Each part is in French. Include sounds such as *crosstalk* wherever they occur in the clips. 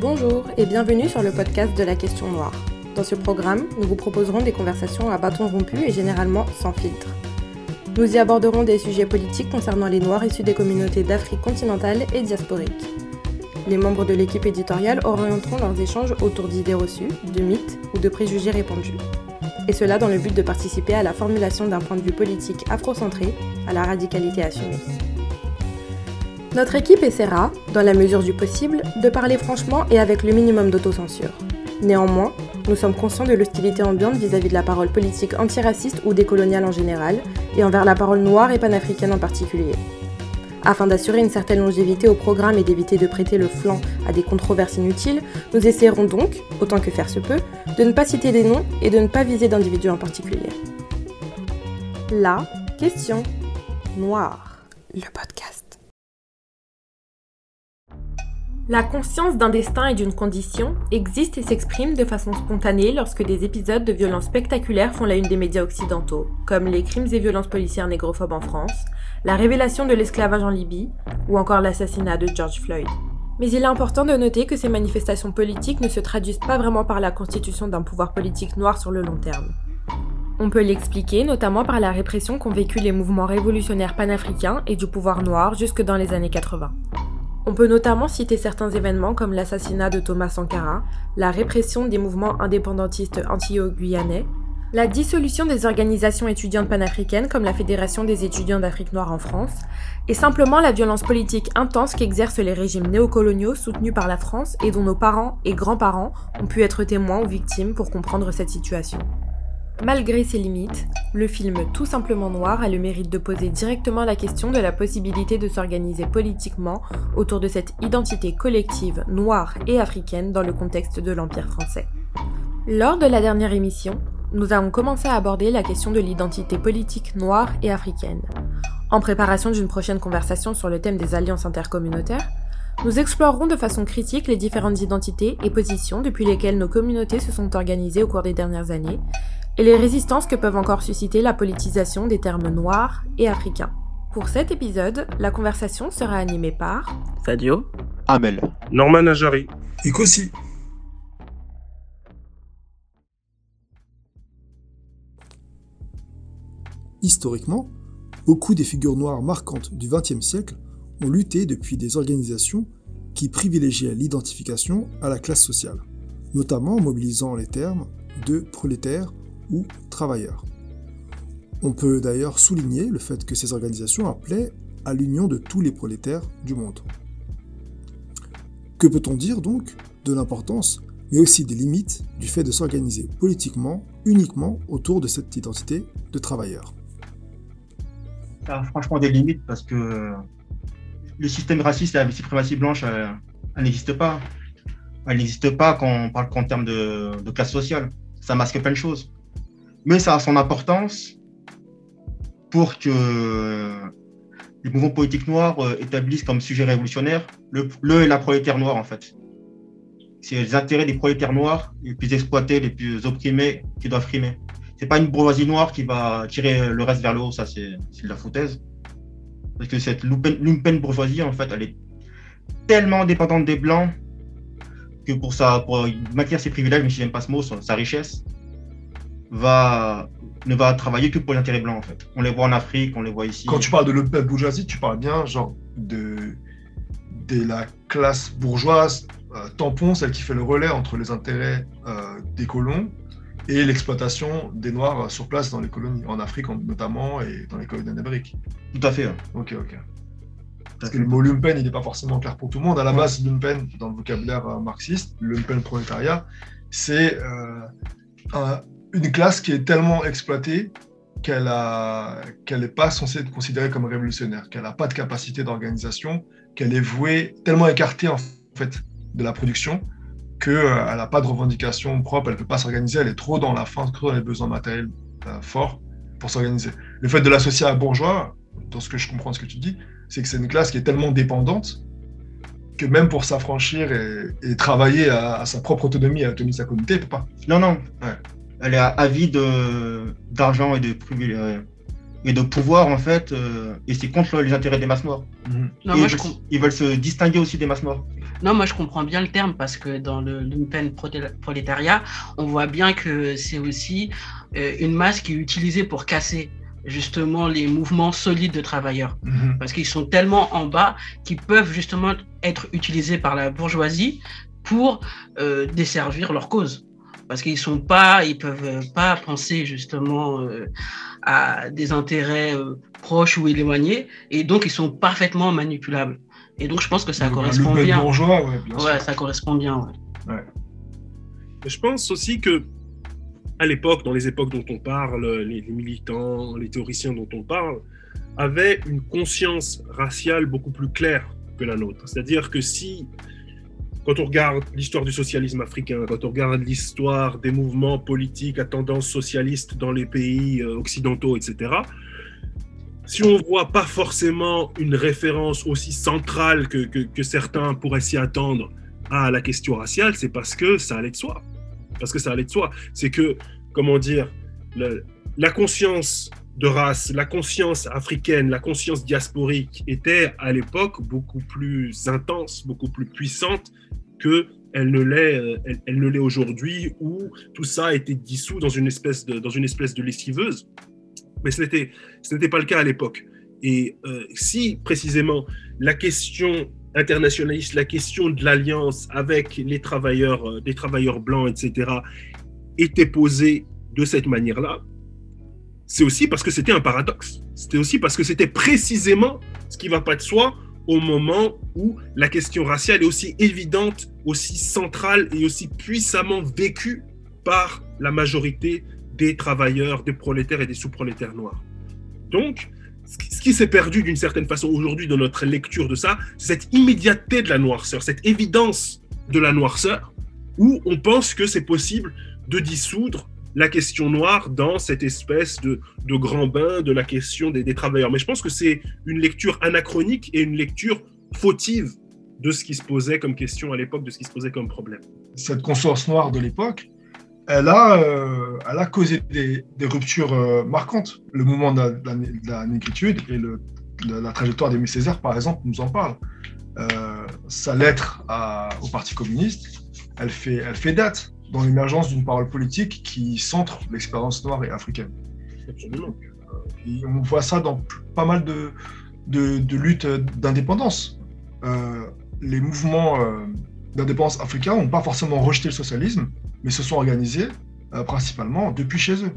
Bonjour et bienvenue sur le podcast de la question noire. Dans ce programme, nous vous proposerons des conversations à bâton rompu et généralement sans filtre. Nous y aborderons des sujets politiques concernant les Noirs issus des communautés d'Afrique continentale et diasporique. Les membres de l'équipe éditoriale orienteront leurs échanges autour d'idées reçues, de mythes ou de préjugés répandus. Et cela dans le but de participer à la formulation d'un point de vue politique afrocentré à la radicalité assumée. Notre équipe essaiera, dans la mesure du possible, de parler franchement et avec le minimum d'autocensure. Néanmoins, nous sommes conscients de l'hostilité ambiante vis-à-vis de la parole politique antiraciste ou décoloniale en général, et envers la parole noire et panafricaine en particulier. Afin d'assurer une certaine longévité au programme et d'éviter de prêter le flanc à des controverses inutiles, nous essaierons donc, autant que faire se peut, de ne pas citer des noms et de ne pas viser d'individus en particulier. La question noire, le podcast. La conscience d'un destin et d'une condition existe et s'exprime de façon spontanée lorsque des épisodes de violences spectaculaires font la une des médias occidentaux, comme les crimes et violences policières négrophobes en France, la révélation de l'esclavage en Libye ou encore l'assassinat de George Floyd. Mais il est important de noter que ces manifestations politiques ne se traduisent pas vraiment par la constitution d'un pouvoir politique noir sur le long terme. On peut l'expliquer notamment par la répression qu'ont vécu les mouvements révolutionnaires panafricains et du pouvoir noir jusque dans les années 80. On peut notamment citer certains événements comme l'assassinat de Thomas Sankara, la répression des mouvements indépendantistes antillo-guyanais, la dissolution des organisations étudiantes panafricaines comme la Fédération des étudiants d'Afrique noire en France, et simplement la violence politique intense qu'exercent les régimes néocoloniaux soutenus par la France et dont nos parents et grands-parents ont pu être témoins ou victimes pour comprendre cette situation. Malgré ses limites, le film Tout simplement noir a le mérite de poser directement la question de la possibilité de s'organiser politiquement autour de cette identité collective noire et africaine dans le contexte de l'Empire français. Lors de la dernière émission, nous avons commencé à aborder la question de l'identité politique noire et africaine. En préparation d'une prochaine conversation sur le thème des alliances intercommunautaires, nous explorerons de façon critique les différentes identités et positions depuis lesquelles nos communautés se sont organisées au cours des dernières années et les résistances que peuvent encore susciter la politisation des termes noirs et africains. Pour cet épisode, la conversation sera animée par Sadio, Amel, Norman Ajari, et qu'aussi. Historiquement, beaucoup des figures noires marquantes du XXe siècle ont lutté depuis des organisations qui privilégiaient l'identification à la classe sociale, notamment en mobilisant les termes de prolétaires ou travailleurs. On peut d'ailleurs souligner le fait que ces organisations appelaient à l'union de tous les prolétaires du monde. Que peut-on dire donc de l'importance, mais aussi des limites du fait de s'organiser politiquement uniquement autour de cette identité de travailleur? Ça a franchement des limites parce que le système raciste et la suprématie blanche, elle, elle n'existe pas. Elle n'existe pas quand on parle qu'en termes de classe sociale. Ça masque plein de choses mais ça a son importance pour que les mouvements politiques noirs euh, établissent comme sujet révolutionnaire le, le et la prolétaire noire, en fait. C'est les intérêts des prolétaires noirs, les plus exploités, les plus opprimés, qui doivent frimer. C'est pas une bourgeoisie noire qui va tirer le reste vers le haut, ça c'est de la foutaise. Parce que cette lumpen bourgeoisie, en fait, elle est tellement dépendante des blancs que pour, ça, pour maintenir ses privilèges, mais si j'aime pas ce mot, sa richesse, va, ne va travailler que pour l'intérêt blanc, en fait. On les voit en Afrique, on les voit ici. Quand tu parles de la bourgeoisie, tu parles bien genre de, de la classe bourgeoise euh, tampon, celle qui fait le relais entre les intérêts euh, des colons et l'exploitation des Noirs sur place dans les colonies, en Afrique notamment et dans les colonies d'Amérique. Tout à fait. Ok, ok. Parce que le mot lumpen, il n'est pas forcément clair pour tout le monde. À la base, lumpen, dans le vocabulaire euh, marxiste, lumpen prolétariat, c'est euh, un, une classe qui est tellement exploitée qu'elle n'est pas censée être considérée comme révolutionnaire, qu'elle n'a pas de capacité d'organisation, qu'elle est vouée, tellement écartée en fait de la production, qu'elle euh, n'a pas de revendication propre, elle ne peut pas s'organiser, elle est trop dans la faim, trop dans les besoins matériels euh, forts pour s'organiser. Le fait de l'associer à bourgeois, dans ce que je comprends de ce que tu dis, c'est que c'est une classe qui est tellement dépendante que même pour s'affranchir et, travailler à, sa propre autonomie à l'autonomie de sa communauté, elle peut pas. Non, non. Ouais elle est avide d'argent et de et de pouvoir en fait, euh, et c'est contre les intérêts des masses noires. Mhm. ils, veulent, se distinguer aussi des masses noires. Non, moi je comprends bien le terme parce que dans le lumpen prolétariat, on voit bien que c'est aussi euh, une masse qui est utilisée pour casser justement les mouvements solides de travailleurs. Mhm. Parce qu'ils sont tellement en bas qu'ils peuvent justement être utilisés par la bourgeoisie pour euh, desservir leur cause. Parce qu'ils sont pas, ils peuvent pas penser justement euh, à des intérêts euh, proches ou éloignés, et donc ils sont parfaitement manipulables. Et donc je pense que ça correspond bien. Bourgeois, ouais, ouais ça correspond bien. Ouais. ouais. Je pense aussi que à l'époque, dans les époques dont on parle, les, militants, les théoriciens dont on parle, avaient une conscience raciale beaucoup plus claire que la nôtre. C'est-à-dire que si, quand on regarde l'histoire du socialisme africain, quand on regarde l'histoire des mouvements politiques à tendance socialiste dans les pays euh, occidentaux, etc., si on ne voit pas forcément une référence aussi centrale que, que, que certains pourraient s'y attendre à la question raciale, c'est parce que ça allait de soi parce que ça allait de soi. C'est que, comment dire, la conscience de race, la conscience africaine, la conscience diasporique était à l'époque beaucoup plus intense, beaucoup plus puissante que elle ne l'est, euh, elle, aujourd'hui, où tout ça a été dissous dans une espèce de, dans une espèce de lessiveuse. Mais ce n'était, ce n'était pas le cas à l'époque. Et euh, si précisément la question internationaliste, la question de l'alliance avec les travailleurs, euh, des travailleurs blancs, etc., était posée de cette manière-là, c'est aussi parce que c'était un paradoxe. C'était aussi parce que c'était précisément ce qui va pas de soi au moment où la question raciale est aussi évidente, aussi centrale et aussi puissamment vécue par la majorité des travailleurs, des prolétaires et des sous-prolétaires noirs. Donc, ce qui s'est perdu d'une certaine façon aujourd'hui dans notre lecture de ça, c'est cette immédiateté de la noirceur, cette évidence de la noirceur, où on pense que c'est possible de dissoudre la question noire dans cette espèce de, grand bain de la question des, travailleurs. Mais je pense que c'est une lecture anachronique et une lecture fautive de ce qui se posait comme question à l'époque, de ce qui se posait comme problème. Cette conscience noire de l'époque, elle a, euh, elle a causé des, ruptures euh, marquantes. Le mouvement de la, négritude et la trajectoire d'Aimé Césaire, par exemple, nous en parle. Euh, sa lettre au Parti communiste, elle fait date dans l'émergence d'une parole politique qui centre l'expérience noire et africaine. Absolument. Et on voit ça dans pas mal de, de, luttes d'indépendance. les mouvements d'indépendance africains n'ont pas forcément rejeté le socialisme, mais se sont organisés euh, principalement depuis chez eux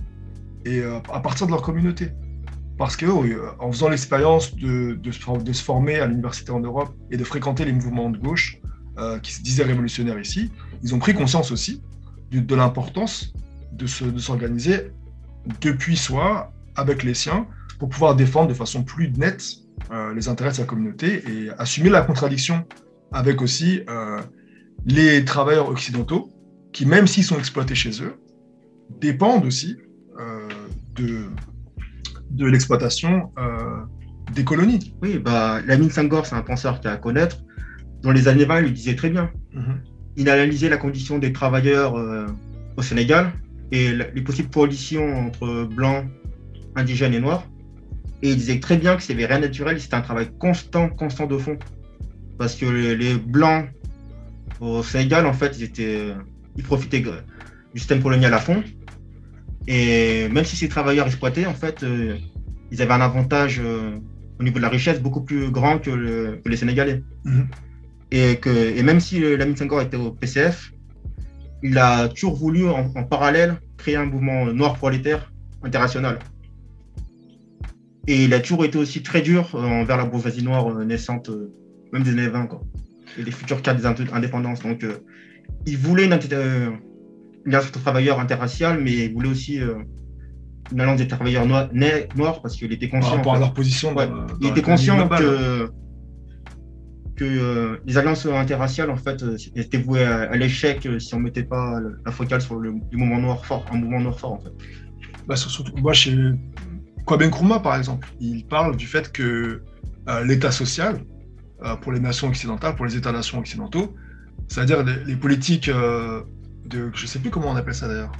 et euh, à partir de leur communauté. Parce que euh, en faisant l'expérience de, de, se former à l'université en Europe et de fréquenter les mouvements de gauche qui se disaient révolutionnaires ici, ils ont pris conscience aussi de, l'importance de s'organiser de depuis soi, avec les siens, pour pouvoir défendre de façon plus nette les intérêts de sa communauté et assumer la contradiction avec aussi les travailleurs occidentaux qui, même s'ils sont exploités chez eux, dépendent aussi euh, de, de l'exploitation euh, des colonies. Oui, bah, Lamine Senghor, c'est un penseur qui a à connaître. Dans les années 20, il le disait très bien. Mhm. Il analysait la condition des travailleurs euh, au Sénégal et les possibles coalitions entre blancs, indigènes et noirs. Et il disait très bien que c'était rien naturel, c'était un travail constant, constant de fond. Parce que les, blancs au Sénégal, en fait, ils étaient ils profitaient du système colonial à fond. Et même si ces travailleurs exploités, en fait, euh, ils avaient un avantage euh, au niveau de la richesse beaucoup plus grand que, les Sénégalais. Mhm. Et, que, et même si Lamine Senghor était au PCF, il a toujours voulu, en, parallèle, créer un mouvement noir prolétaire international. Et il a toujours été aussi très dur euh, envers la bourgeoisie noire naissante, même des années 20, quoi, et des futurs cas des indépendances. Donc, il voulait une, euh, une alliance de travailleurs interraciale, mais il voulait aussi euh, une alliance des travailleurs noirs, noirs parce qu'il était conscient. Par rapport à leur position. il était conscient que, que euh, les alliances interraciales, en fait, étaient vouées à, l'échec si on ne mettait pas la focale sur le, mouvement noir fort, un mouvement noir fort, en fait. Bah, surtout, moi, chez Kwame Nkrumah, par exemple, il parle du fait que l'État social, pour les nations occidentales, pour les États-nations occidentaux, c'est-à-dire les, politiques euh, de. Je sais plus comment on appelle ça d'ailleurs.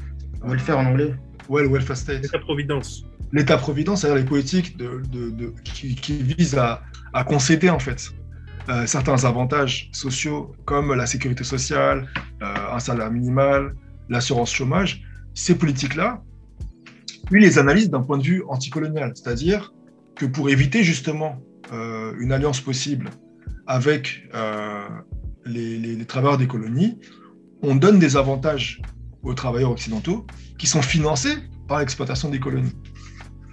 Welfare en anglais Ouais, le welfare state. L'État-providence. L'État-providence, c'est-à-dire les politiques de, qui, visent à, concéder, en fait, euh, certains avantages sociaux comme la sécurité sociale, euh, un salaire minimal, l'assurance chômage, ces politiques-là, lui les analyse d'un point de vue anticolonial, c'est-à-dire que pour éviter justement euh, une alliance possible avec les, les, travailleurs des colonies, on donne des avantages aux travailleurs occidentaux qui sont financés par l'exploitation des colonies.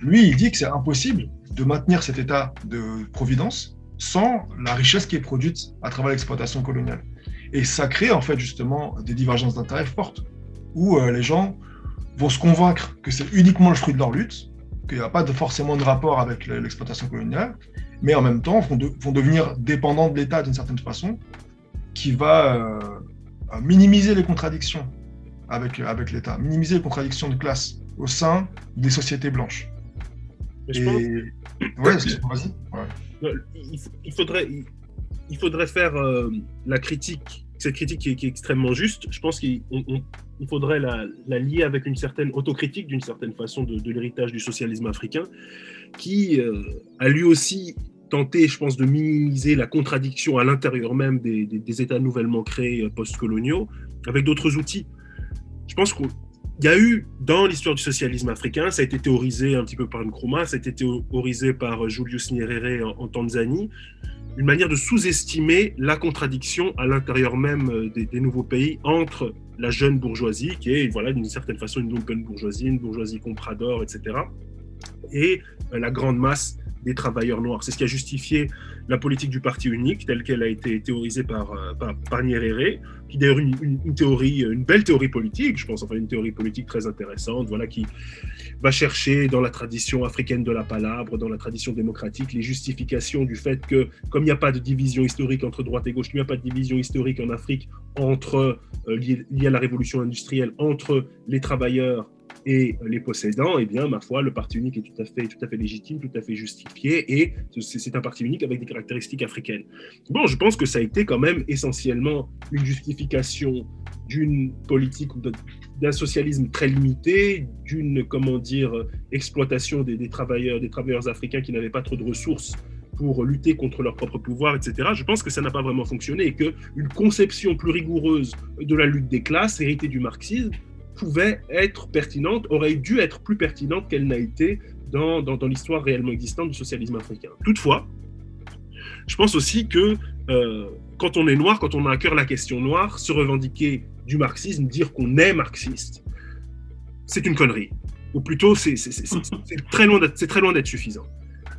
Lui, il dit que c'est impossible de maintenir cet état de providence sans la richesse qui est produite à travers l'exploitation coloniale. Et ça crée en fait justement des divergences d'intérêts fortes, où euh, les gens vont se convaincre que c'est uniquement le fruit de leur lutte, qu'il n'y a pas de, forcément de rapport avec l'exploitation coloniale, mais en même temps vont, vont devenir dépendants de l'État d'une certaine façon, qui va euh, minimiser les contradictions avec, avec l'État, minimiser les contradictions de classe au sein des sociétés blanches. Je pense... il, faudrait, il, faudrait faire euh, la critique, cette critique qui est, extrêmement juste. Je pense qu'il faudrait la, lier avec une certaine autocritique, d'une certaine façon, de, l'héritage du socialisme africain, qui euh, a lui aussi tenté, je pense, de minimiser la contradiction à l'intérieur même des, des, États nouvellement créés euh, post-coloniaux avec d'autres outils. Je pense qu'on il y a eu dans l'histoire du socialisme africain, ça a été théorisé un petit peu par Nkrumah, ça a été théorisé par Julius Nyerere en, Tanzanie, une manière de sous-estimer la contradiction à l'intérieur même euh, des, nouveaux pays entre la jeune bourgeoisie, qui est voilà d'une certaine façon une lumpen bourgeoisie, une bourgeoisie comprador, etc., et euh, la grande masse des travailleurs noirs. C'est ce qui a justifié la politique du parti unique telle qu'elle a été théorisée par, euh, par, par Nyerere, qui d'ailleurs une, une, théorie, une belle théorie politique, je pense, enfin une théorie politique très intéressante, voilà, qui va chercher dans la tradition africaine de la palabre, dans la tradition démocratique, les justifications du fait que, comme il n'y a pas de division historique entre droite et gauche, il n'y a pas de division historique en Afrique entre, euh, liée à la révolution industrielle, entre les travailleurs et les possédants, eh bien, ma foi, le parti unique est tout à fait, tout à fait légitime, tout à fait justifié, et c'est un parti unique avec des caractéristiques africaines. Bon, je pense que ça a été quand même essentiellement une justification d'une politique d'un socialisme très limité, d'une, comment dire, exploitation des, des, travailleurs, des travailleurs africains qui n'avaient pas trop de ressources pour lutter contre leur propre pouvoir, etc. Je pense que ça n'a pas vraiment fonctionné et qu'une conception plus rigoureuse de la lutte des classes, héritée du marxisme, pouvait être pertinente, aurait dû être plus pertinente qu'elle n'a été dans, l'histoire réellement existante du socialisme africain. Toutefois, je pense aussi que euh, quand on est noir, quand on a à cœur la question noire, se revendiquer du marxisme, dire qu'on est marxiste, c'est une connerie. Ou plutôt, c'est très loin d'être suffisant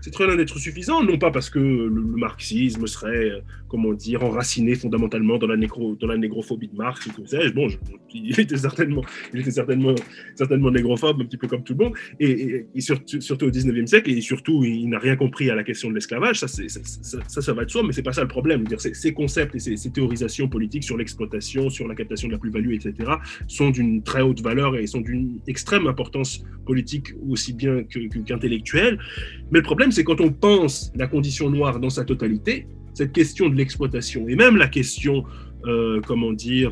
c'est très loin d'être suffisant, non pas parce que le, marxisme serait, euh, comment dire, enraciné fondamentalement dans la, nécro, dans la négrophobie de Marx ou que sais-je. Bon, il était certainement, il était certainement, certainement négrophobe, un petit peu comme tout le monde, et, surtout, au 19e siècle, et surtout, il n'a rien compris à la question de l'esclavage. Ça, ça, ça, ça, va de soi, mais c'est pas ça le problème. Dire, ces concepts et ces, théorisations politiques sur l'exploitation, sur la captation de la plus-value, etc., sont d'une très haute valeur et sont d'une extrême importance politique aussi bien qu'intellectuelle. mais le problème, c'est quand on pense la condition noire dans sa totalité, cette question de l'exploitation et même la question, euh, comment dire,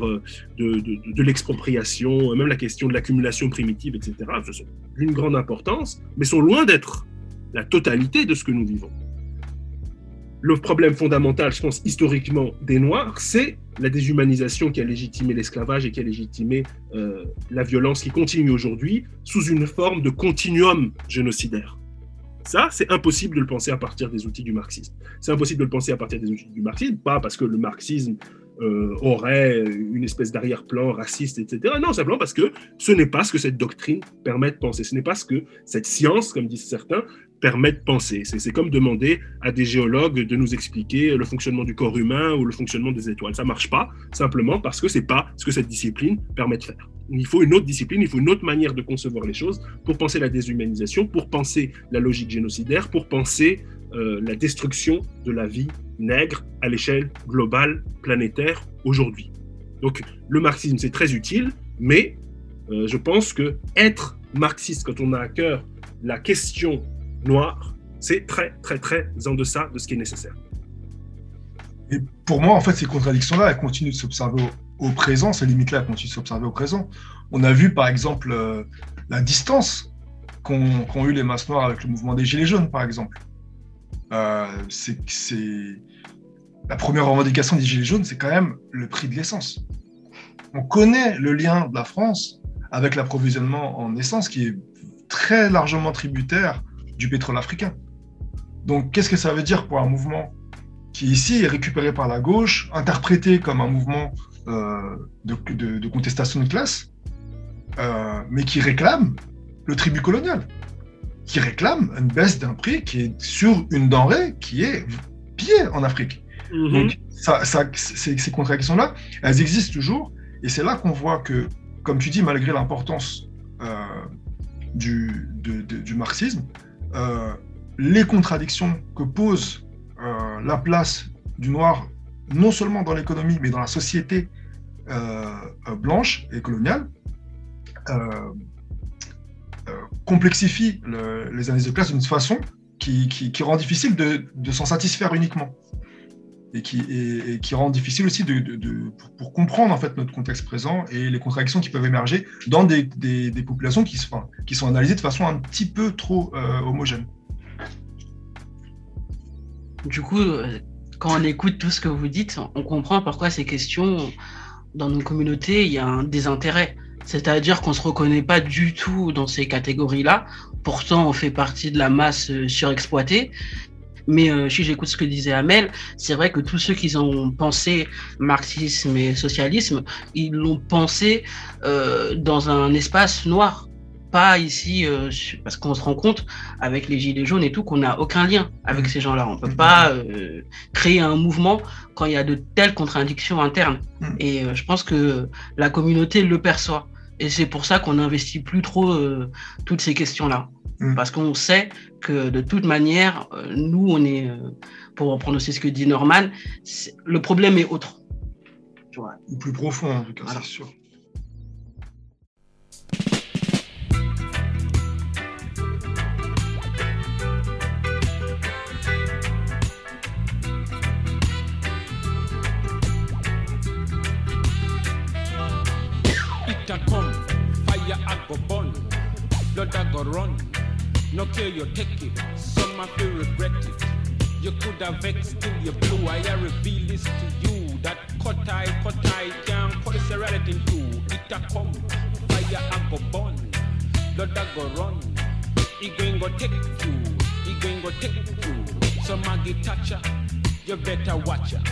de, l'expropriation, même la question de l'accumulation primitive, etc., ce sont d'une grande importance, mais sont loin d'être la totalité de ce que nous vivons. Le problème fondamental, je pense, historiquement des Noirs, c'est la déshumanisation qui a légitimé l'esclavage et qui a légitimé euh, la violence qui continue aujourd'hui sous une forme de continuum génocidaire. Ça, c'est impossible de le penser à partir des outils du marxisme. C'est impossible de le penser à partir des outils du marxisme, pas parce que le marxisme euh, aurait une espèce d'arrière-plan raciste, etc. Non, simplement parce que ce n'est pas ce que cette doctrine permet de penser. Ce n'est pas ce que cette science, comme disent certains, permet de penser. C'est comme demander à des géologues de nous expliquer le fonctionnement du corps humain ou le fonctionnement des étoiles. Ça marche pas, simplement parce que c'est pas ce que cette discipline permet de faire il faut une autre discipline, il faut une autre manière de concevoir les choses pour penser la déshumanisation, pour penser la logique génocidaire, pour penser euh, la destruction de la vie nègre à l'échelle globale, planétaire, aujourd'hui. Donc le marxisme, c'est très utile, mais euh, je pense que être marxiste quand on a à cœur la question noire, c'est très, très, très en deçà de ce qui est nécessaire. Et pour moi, en fait, ces contradictions-là, elles continuent de s'observer au présent, ces limites-là continuent de s'observer au présent. On a vu par exemple euh, la distance qu'ont eu les masses noires avec le mouvement des Gilets jaunes, par exemple. Euh, c'est la première revendication des Gilets jaunes, c'est quand même le prix de l'essence. On connaît le lien de la France avec l'approvisionnement en essence qui est très largement tributaire du pétrole africain. Donc, qu'est-ce que ça veut dire pour un mouvement qui ici est récupéré par la gauche, interprété comme un mouvement euh, de, contestation de classe, euh, mais qui réclame le tribut colonial, qui réclame une baisse d'un prix qui est sur une denrée qui est pillée en Afrique. Mhm. Donc, ça, ces, ces contradictions-là, elles existent toujours, et c'est là qu'on voit que, comme tu dis, malgré l'importance euh, du, du, marxisme, les contradictions que pose euh, la place du noir, non seulement dans l'économie, mais dans la société euh, euh, blanche et coloniale, complexifie les analyses de classe d'une façon qui, rend difficile de, s'en satisfaire uniquement. Et qui, rend difficile aussi de, pour, comprendre en fait notre contexte présent et les contradictions qui peuvent émerger dans des, populations qui, sont, analysées de façon un petit peu trop homogène. Du coup, euh, quand on écoute tout ce que vous dites, on comprend pourquoi ces questions, dans nos communautés, il y a un désintérêt. C'est-à-dire qu'on ne se reconnaît pas du tout dans ces catégories-là. Pourtant, on fait partie de la masse euh, surexploitée. Mais euh, si j'écoute ce que disait Amel, c'est vrai que tous ceux qui ont pensé marxisme et socialisme, ils l'ont pensé dans un espace noir pas ici, euh, parce qu'on se rend compte avec les Gilets jaunes et tout qu'on n'a aucun lien avec ces gens-là. On ne peut pas euh, créer un mouvement quand il y a de telles contradictions internes. Mm. Et euh, je pense que la communauté le perçoit. Et c'est pour ça qu'on n'investit plus trop toutes ces questions-là. Mm. Parce qu'on sait que de toute manière, nous, on est, pour reprendre aussi ce que dit Norman, le problème est autre. Ou plus profond, en tout cas, c'est sûr. Go burn, blood I go run. No care you take it, some I feel regret it. You could have vexed till you blew. I reveal this to you. That cut I, cut I can't cut this reality in two. It a come, fire I go burn, blood I go run. It going go take you, it going go take you. So Maggie Thatcher, you better watch her.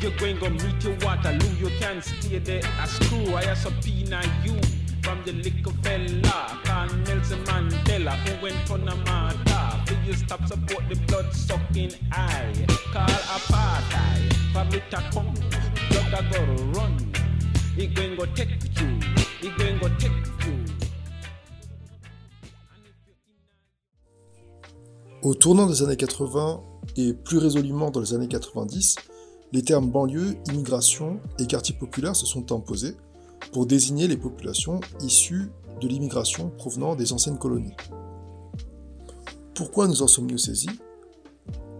You're going to meet your Waterloo, you can't stay there. A screw, I subpoena you Au tournant des années 80 et plus résolument dans les années 90, les termes banlieue, immigration et quartier populaire se sont imposés pour désigner les populations issues de l'immigration provenant des anciennes colonies. Pourquoi nous en sommes-nous saisis?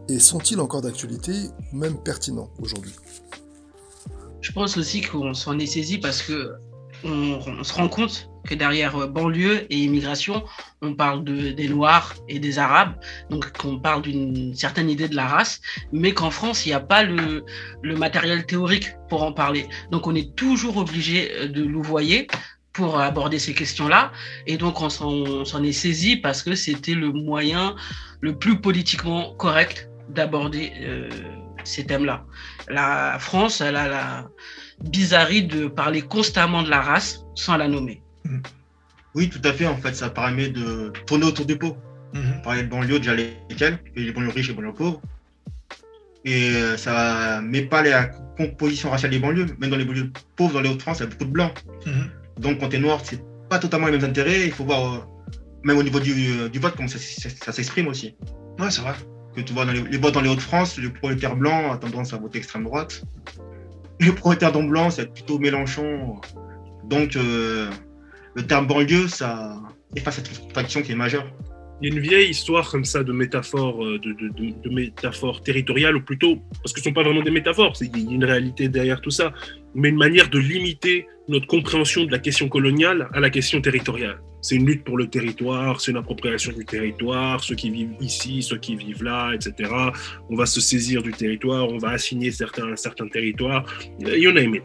Et sont-ils encore d'actualité ou même pertinents aujourd'hui? Je pense aussi qu'on s'en est saisi parce que on se rend compte que derrière euh, banlieue et immigration, on parle de, des Noirs et des Arabes, donc qu'on parle d'une certaine idée de la race, mais qu'en France, il n'y a pas le, matériel théorique pour en parler. Donc on est toujours obligé euh, de louvoyer pour aborder ces questions-là, et donc on s'en est saisi parce que c'était le moyen le plus politiquement correct d'aborder euh, ces thèmes-là. La France, elle a la bizarrerie de parler constamment de la race sans la nommer. Oui, tout à fait. En fait, ça permet de tourner autour du pot. Mhm. Parler de banlieue, déjà lesquelles, et les banlieues riches et les banlieues pauvres. Et euh, ça met pas la composition raciale des banlieues. Même dans les banlieues pauvres, dans les Hauts-de-France, il y a beaucoup de blancs. Mhm. Donc, quand tu es noir, c'est pas totalement les mêmes intérêts. Il faut voir, euh, même au niveau du, euh, vote, comment ça, s'exprime aussi. Ouais, c'est vrai. Que tu vois dans les, votes dans les Hauts-de-France, le prolétaire blanc a tendance à voter extrême droite. Le prolétaire non blanc, c'est plutôt Mélenchon. Donc, le terme banlieue, ça efface cette contradiction qui est majeure. Il y a une vieille histoire comme ça de métaphore, euh, de, métaphore territoriale, ou plutôt, parce que ce ne sont pas vraiment des métaphores, il y a une réalité derrière tout ça, mais une manière de limiter notre compréhension de la question coloniale à la question territoriale. C'est une lutte pour le territoire, c'est une appropriation du territoire, ceux qui vivent ici, ceux qui vivent là, etc. On va se saisir du territoire, on va assigner certains, certains territoires, you name it.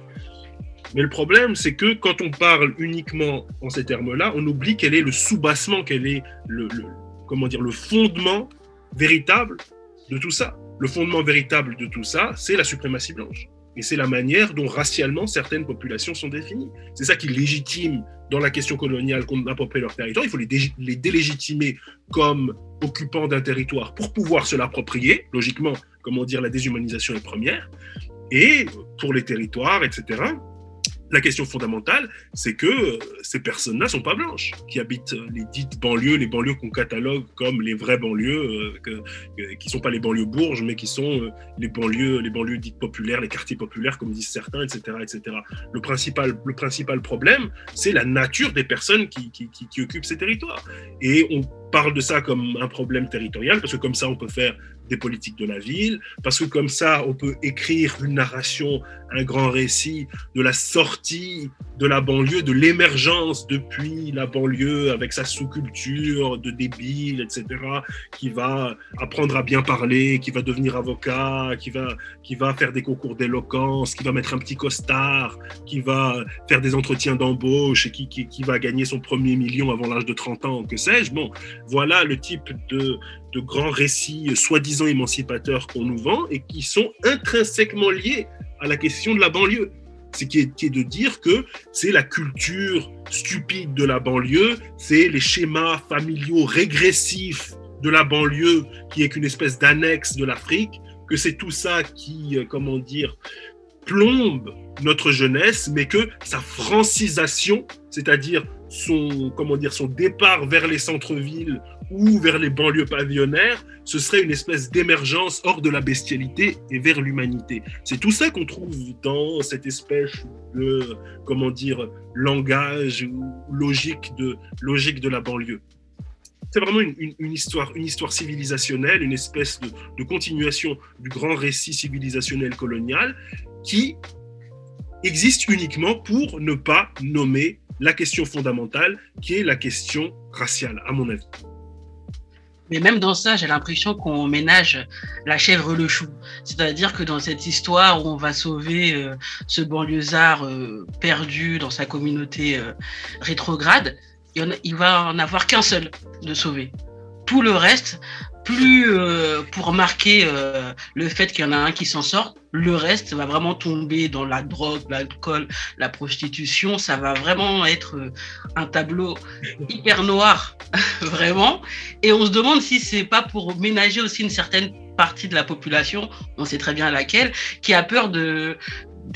Mais le problème, c'est que quand on parle uniquement en ces termes-là, on oublie quel est le soubassement, quel est le comment dire, le fondement véritable de tout ça. Le fondement véritable de tout ça, c'est la suprématie blanche. Et c'est la manière dont racialement certaines populations sont définies. C'est ça qui légitime dans la question coloniale qu'on approprie leur territoire. Il faut les délégitimer comme occupants d'un territoire pour pouvoir se l'approprier. Logiquement, comment dire, la déshumanisation est première. Et pour les territoires, etc., la question fondamentale, c'est que euh, ces personnes-là ne sont pas blanches, qui habitent euh, les dites banlieues, les banlieues qu'on catalogue comme les vraies banlieues, euh, que, que, qui sont pas les banlieues bourges, mais qui sont euh, les banlieues, les banlieues dites populaires, les quartiers populaires, comme disent certains, etc. etc. Le, principal, le principal problème, c'est la nature des personnes qui, qui occupent ces territoires. Et on parle de ça comme un problème territorial, parce que comme ça, on peut faire des politiques de la ville, parce que comme ça, on peut écrire une narration, un grand récit de la sortie de la banlieue, de l'émergence depuis la banlieue avec sa sous-culture de débile, etc., qui va apprendre à bien parler, qui va devenir avocat, qui va, qui va faire des concours d'éloquence, qui va mettre un petit costard, qui va faire des entretiens d'embauche et qui, qui, qui va gagner son premier million avant l'âge de 30 ans, que sais-je. Bon, voilà le type de, grands récits soi-disant émancipateurs qu'on nous vend et qui sont intrinsèquement liés à la question de la banlieue. C'est qui est, qui est de dire que c'est la culture stupide de la banlieue, c'est les schémas familiaux régressifs de la banlieue qui est qu'une espèce d'annexe de l'Afrique, que c'est tout ça qui, comment dire, plombe notre jeunesse, mais que sa francisation, c'est-à-dire son, comment dire, son départ vers les centres-villes ou vers les banlieues pavillonnaires, ce serait une espèce d'émergence hors de la bestialité et vers l'humanité. C'est tout ça qu'on trouve dans cette espèce de, comment dire, langage ou logique de, logique de la banlieue. C'est vraiment une, histoire, une histoire civilisationnelle, une espèce de continuation du grand récit civilisationnel colonial qui existe uniquement pour ne pas nommer la question fondamentale qui est la question raciale, à mon avis. Mais même dans ça, j'ai l'impression qu'on ménage la chèvre le chou. C'est-à-dire que dans cette histoire où on va sauver euh, ce banlieusard euh, perdu dans sa communauté euh, rétrograde, il, il va en avoir qu'un seul de sauver. Tout le reste, plus euh, pour marquer euh, le fait qu'il y en a un qui s'en sort, le reste va vraiment tomber dans la drogue, l'alcool, la prostitution. Ça va vraiment être euh, un tableau hyper noir, *laughs* vraiment. Et on se demande si c'est pas pour ménager aussi une certaine partie de la population, on sait très bien laquelle, qui a peur de,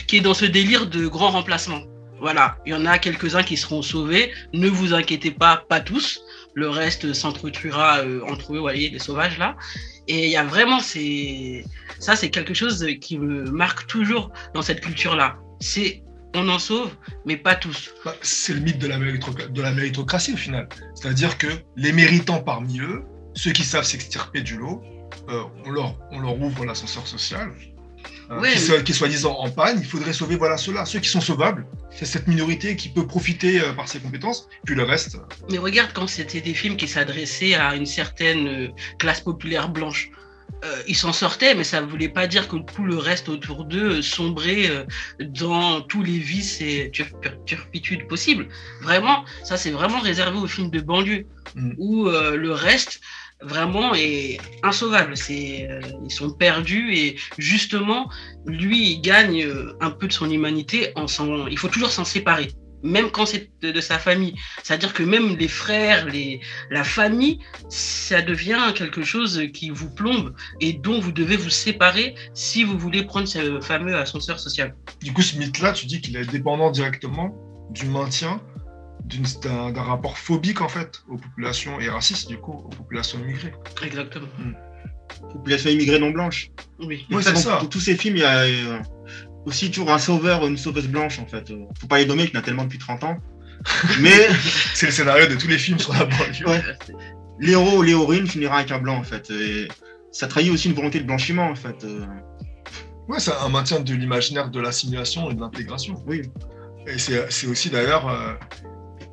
qui est dans ce délire de grand remplacement. Voilà, il y en a quelques-uns qui seront sauvés. Ne vous inquiétez pas, pas tous le reste s'entretuera euh, entre eux, vous voyez, les sauvages là. Et il y a vraiment ça, c'est quelque chose qui me marque toujours dans cette culture-là. C'est on en sauve, mais pas tous. Bah, c'est le mythe de la, de la méritocratie au final. C'est-à-dire que les méritants parmi eux, ceux qui savent s'extirper du lot, euh, on, leur, on leur ouvre l'ascenseur social, ouais, qui, mais... qui est soi-disant en panne, il faudrait sauver voilà ceux-là. Ceux qui sont sauvables, c'est cette minorité qui peut profiter euh, par ses compétences, puis le reste. Mais regarde quand c'était des films qui s'adressaient à une certaine euh, classe populaire blanche. Euh, ils s'en sortaient, mais ça ne voulait pas dire que tout le reste autour d'eux sombrait euh, dans tous les vices et turpitudes possibles. Vraiment, ça c'est vraiment réservé aux films de banlieue, mm. où euh, le reste vraiment est insauvable. C'est, euh, ils sont perdus et justement, lui, il gagne euh, un peu de son humanité en s'en. Il faut toujours s'en séparer, même quand c'est de, de, sa famille. C'est-à-dire que même les frères, les, la famille, ça devient quelque chose qui vous plombe et dont vous devez vous séparer si vous voulez prendre ce fameux ascenseur social. Du coup, ce mythe-là, tu dis qu'il est dépendant directement du maintien d'un rapport phobique en fait aux populations et raciste du coup aux populations immigrées. Exactement. Mmh. Population immigrée non blanche. Oui. oui c'est ça. Dans tous ces films, il y a euh, aussi toujours un sauveur ou une sauveuse blanche en fait. Faut pas les nommer, qu'il y en a tellement depuis 30 ans. *laughs* Mais c'est le scénario de tous les films sur la banlieue. *laughs* Ouais. l'héros ou l'héroïne finira avec un blanc, en fait. Et ça trahit aussi une volonté de blanchiment, en fait. Euh. Ouais, c'est un maintien de l'imaginaire de l'assimilation et de l'intégration. Oui. Et c'est aussi d'ailleurs euh,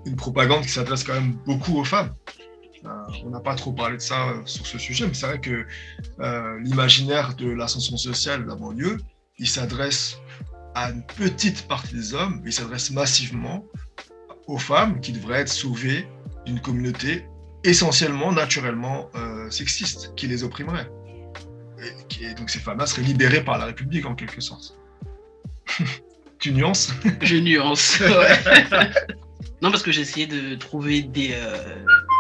une propagande qui s'adresse quand même beaucoup aux femmes. Euh, on n'a pas trop parlé de ça sur ce sujet, mais c'est vrai que l'imaginaire de l'ascension sociale de la banlieue, il s'adresse à une petite partie des hommes, mais il s'adresse massivement aux femmes qui devraient être sauvées d'une communauté essentiellement, naturellement euh, sexiste, qui les opprimerait. Et, donc ces femmes-là seraient libérées par la République en quelque sorte. *laughs* tu nuances? Je nuance. *laughs* non, parce que j'ai essayé de trouver des, euh,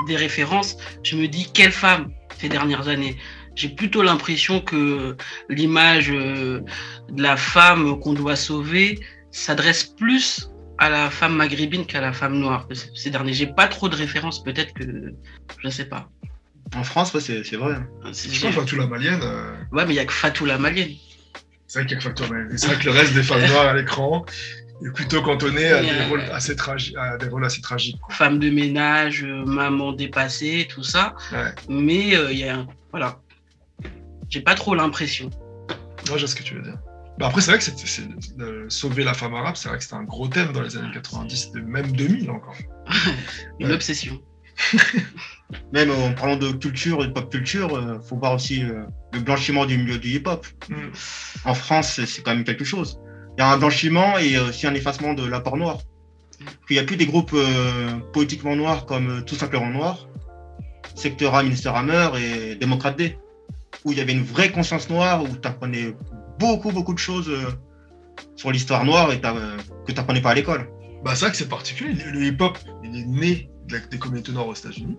des références. Je me dis, quelle femme ces dernières années? J'ai plutôt l'impression que l'image euh, de la femme qu'on doit sauver s'adresse plus à la femme maghrébine qu'à la femme noire ces derniers. J'ai pas trop de références, peut-être que je sais pas. En France, c'est vrai. Je crois Fatou la Malienne. Euh, ouais, mais il y a que Fatou la Malienne. C'est vrai qu'il y a que Fatou la Malienne. C'est vrai que le reste des femmes *laughs* noires à l'écran est plutôt cantonné à, des, rôles assez à des rôles assez tragiques. Femme de ménage, euh, maman dépassée, tout ça. Mais euh, il y a. Voilà. J'ai pas trop l'impression. Moi, je vois ce que tu veux dire. Bah, après, c'est vrai que c'est, sauver la femme arabe, c'est vrai que c'était un gros thème dans les années 90, même 2000 encore. *laughs* Une obsession. *laughs* même en parlant de culture et de pop culture, il euh, faut voir aussi euh, le blanchiment du milieu du hip-hop. Mm. En France, c'est quand même quelque chose. Il y a un blanchiment et aussi un effacement de l'apport noir. il n'y a plus des groupes euh, politiquement noirs comme Tout simplement Noir, Secteur A, Ministère Hammer et Démocrate D, où il y avait une vraie conscience noire, où tu apprenais beaucoup, beaucoup de choses euh, sur l'histoire noire et euh, que tu n'apprenais pas à l'école. Bah, c'est vrai que c'est particulier. Le, hip-hop, il est né des communautés noires aux États-Unis.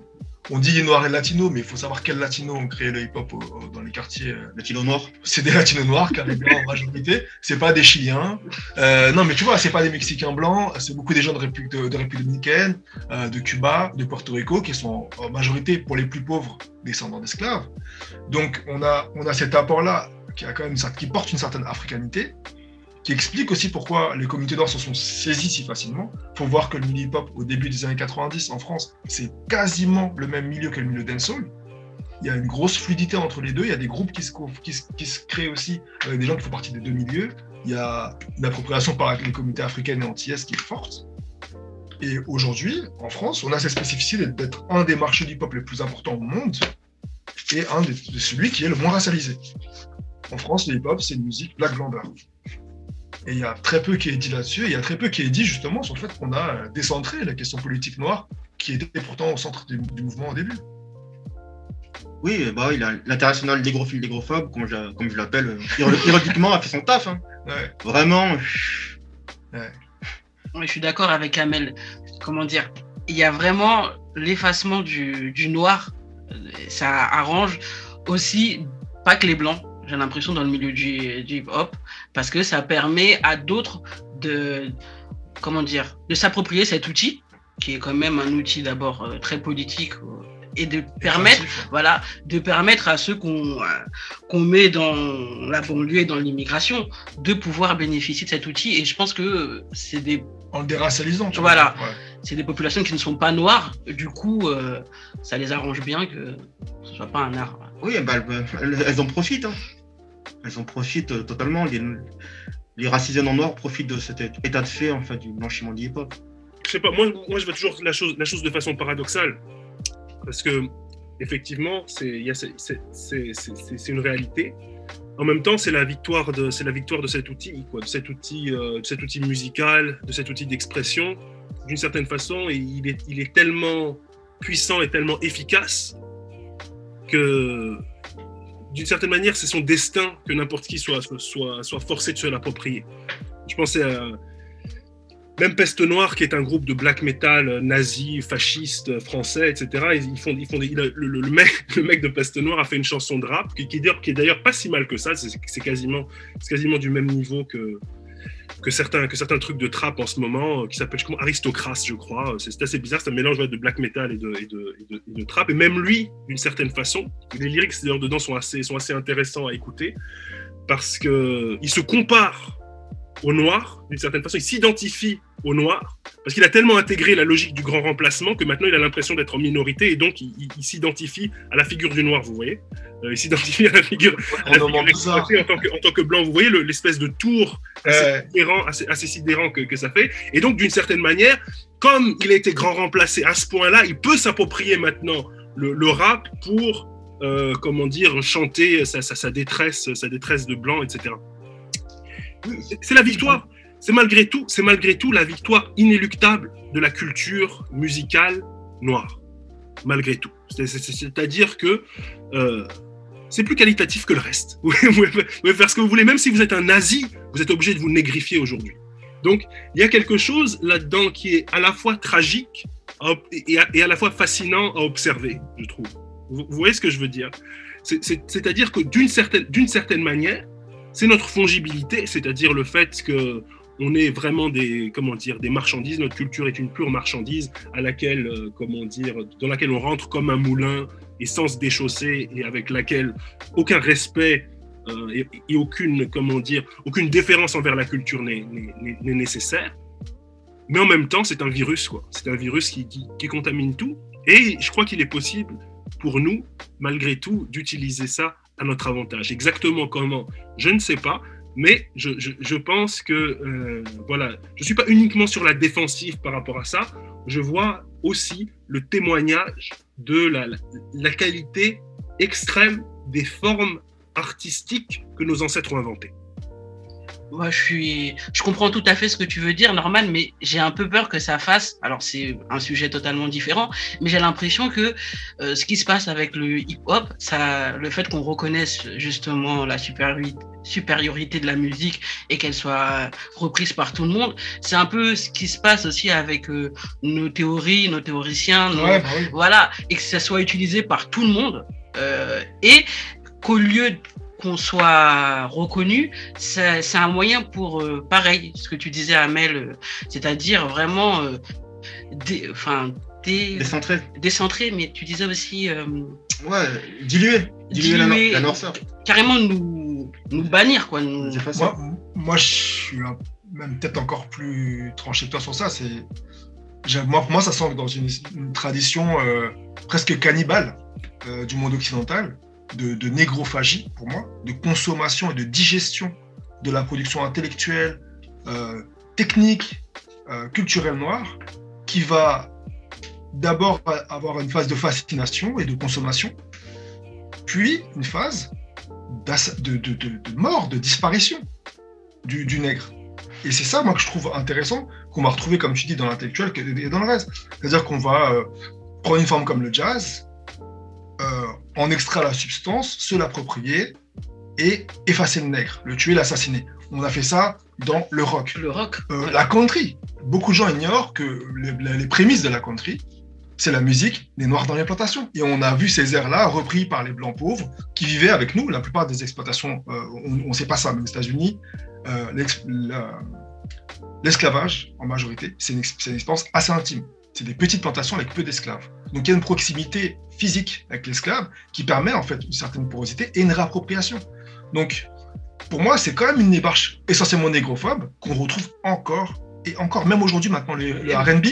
On dit noir et latino, mais il faut savoir quels latinos ont créé le hip-hop dans les quartiers. Euh, latinos noirs C'est des latinos noirs, car les blancs en majorité. C'est pas des Chiliens. non, mais tu vois, c'est pas des Mexicains blancs. C'est beaucoup des gens de République, de, dominicaine, de Cuba, de Porto Rico, qui sont en majorité, pour les plus pauvres, descendants d'esclaves. Donc, on a, on a cet apport-là qui, qui porte une certaine africanité, qui explique aussi pourquoi les communautés noires se sont saisies si facilement. Il faut voir que le milieu hip-hop, au début des années 90 en France, c'est quasiment le même milieu que le milieu dancehall. Il y a une grosse fluidité entre les deux. Il y a des groupes qui se, créent aussi avec des gens qui font partie des deux milieux. Il y a une appropriation par les communautés africaines et antillaises qui est forte. Et aujourd'hui, en France, on a cette spécificité d'être un des marchés du hip-hop les plus importants au monde et un de celui qui est le moins racialisé. En France, le hip-hop, c'est une musique black blunder. Et il y a très peu qui est dit là-dessus, et il y a très peu qui est dit justement sur le fait qu'on a euh, décentré la question politique noire, qui était pourtant au centre du, mouvement au début. Oui, bah, l'international négrophile négrophobe, comme je, comme je l'appelle, euh, ironiquement, a fait son taf. Hein. Vraiment. Ouais. je suis d'accord avec Amel. Comment dire? Il y a vraiment l'effacement du, du noir. Ça arrange aussi pas que les blancs, j'ai l'impression, dans le milieu du, hip-hop, parce que ça permet à d'autres de, comment dire, de s'approprier cet outil, qui est quand même un outil d'abord euh, très politique euh, et de permettre, voilà, de permettre à ceux qu'on euh, qu'on met dans la banlieue et dans l'immigration de pouvoir bénéficier de cet outil. Et je pense que c'est des en déracialisant. Tu voilà, c'est des populations qui ne sont pas noires. Du coup, ça les arrange bien que ce soit pas un art. Oui, bah, elles, en profitent. Hein elles en profitent euh, totalement. Les, les racisés non noirs profitent de cet état de fait en fait, du blanchiment du hip-hop. Je sais pas, moi, moi je vois toujours la chose, de façon paradoxale. Parce que, effectivement, c'est une réalité. En même temps, c'est la victoire de, la victoire de cet outil, quoi, de cet outil, euh, de cet outil musical, de cet outil d'expression. D'une certaine façon, il est tellement puissant et tellement efficace que d'une certaine manière, c'est son destin que n'importe qui soit, soit, soit forcé de se l'approprier. Je pensais à même Peste Noire, qui est un groupe de black metal nazi, fasciste, français, etc. Ils, font, ils font le, mec, le mec de Peste Noire a fait une chanson de rap qui, qui est d'ailleurs pas si mal que ça. C'est quasiment, quasiment du même niveau que, que certains, que certains trucs de trap en ce moment, euh, qui s'appellent comment Aristocrace, je crois. C'est assez bizarre, c'est un mélange de black metal et de, et de, de, trap. Et même lui, d'une certaine façon, les lyrics dedans sont assez, sont assez intéressants à écouter parce qu'il se compare au noir, d'une certaine façon, il s'identifie au noir, parce qu'il a tellement intégré la logique du grand remplacement que maintenant il a l'impression d'être en minorité et donc il, il- il s'identifie à la figure du noir, vous voyez. Euh, Il s'identifie à la figure, à la en figure tant, que, en tant que blanc, vous voyez le- l'espèce de tour assez sidérant, assez, assez sidérant que, que ça fait. Et donc, d'une certaine manière, comme il a été grand remplacé à ce point-là, il peut s'approprier maintenant le, le rap pour, euh, comment dire, chanter sa, sa- sa détresse, sa détresse de blanc, etc. C'est- la victoire. C'est malgré tout, c'est malgré tout la victoire inéluctable de la culture musicale noire. Malgré tout. C'est- c'est- c'est- C'est-à-dire que euh, c'est plus qualitatif que le reste. *laughs* Vous pouvez, faire ce que vous voulez, même si vous êtes un nazi, vous êtes obligé de vous négrifier aujourd'hui. Donc, il y a quelque chose là-dedans qui est à la fois tragique et à, la fois fascinant à observer, je trouve. Vous, voyez ce que je veux dire? C'est- c'est- C'est-à-dire que d'une certaine, d'une certaine manière, c'est notre fongibilité, c'est-à-dire le fait que on est vraiment des, comment dire, des marchandises. Notre culture est une pure marchandise à laquelle, euh, comment dire, dans laquelle on rentre comme un moulin et sans se déchausser et avec laquelle aucun respect euh, et, aucune, comment dire, aucune déférence envers la culture n'est nécessaire. Mais en même temps, c'est un virus, quoi. C'est un virus qui, qui contamine tout. Et je crois qu'il est possible pour nous, malgré tout, d'utiliser ça à notre avantage. Exactement comment, je ne sais pas, mais je, pense que, euh, voilà, je ne suis pas uniquement sur la défensive par rapport à ça, je vois aussi le témoignage de la, la, la qualité extrême des formes artistiques que nos ancêtres ont inventées. Moi, je suis, je comprends tout à fait ce que tu veux dire, Norman, mais j'ai un peu peur que ça fasse. Alors, c'est un sujet totalement différent, mais j'ai l'impression que euh, ce qui se passe avec le hip-hop, ça, le fait qu'on reconnaisse justement la supériorité, supériorité de la musique et qu'elle soit reprise par tout le monde, c'est un peu ce qui se passe aussi avec euh, nos théories, nos théoriciens, nos- Ouais, bah oui. voilà, et que ça soit utilisé par tout le monde, euh, et qu'au lieu qu'on soit reconnu, c'est un moyen pour, euh, pareil, ce que tu disais, Amel, euh, c'est-à-dire vraiment, euh, dé- enfin, dé- Décentré. décentrer, mais tu disais aussi euh, Ouais, diluer. Diluer, la, Diluer. la noirceur. carrément nous, nous bannir, quoi. Nous. Moi, moi, je suis un- même peut-être encore plus tranché que toi sur ça. C'est, moi, pour moi, ça semble dans une, une tradition euh, presque cannibale euh, du monde occidental, de, négrophagie, pour moi, de consommation et de digestion de la production intellectuelle, euh, technique, euh, culturelle noire, qui va d'abord avoir une phase de fascination et de consommation, puis une phase de, mort, de disparition du, nègre. Et c'est ça, moi, que je trouve intéressant, qu'on va retrouver, comme tu dis, dans l'intellectuel et dans le reste. C'est-à-dire qu'on va euh, prendre une forme comme le jazz, en extraire la substance, se l'approprier et effacer le nègre, le tuer, l'assassiner. On a fait ça dans le rock. le rock. Euh, la country. Beaucoup de gens ignorent que les, prémices de la country, c'est la musique des Noirs dans les plantations. Et on a vu ces airs-là repris par les Blancs pauvres qui vivaient avec nous. La plupart des exploitations, euh, on ne sait pas ça, mais aux États-Unis, euh, l'esclavage, en majorité, c'est une, une expérience assez intime. C'est des petites plantations avec peu d'esclaves. Donc il y a une proximité physique avec l'esclave qui permet en fait une certaine porosité et une réappropriation. Donc pour moi, c'est quand même une démarche essentiellement négrophobe qu'on retrouve encore et encore, même aujourd'hui maintenant, le, le RB.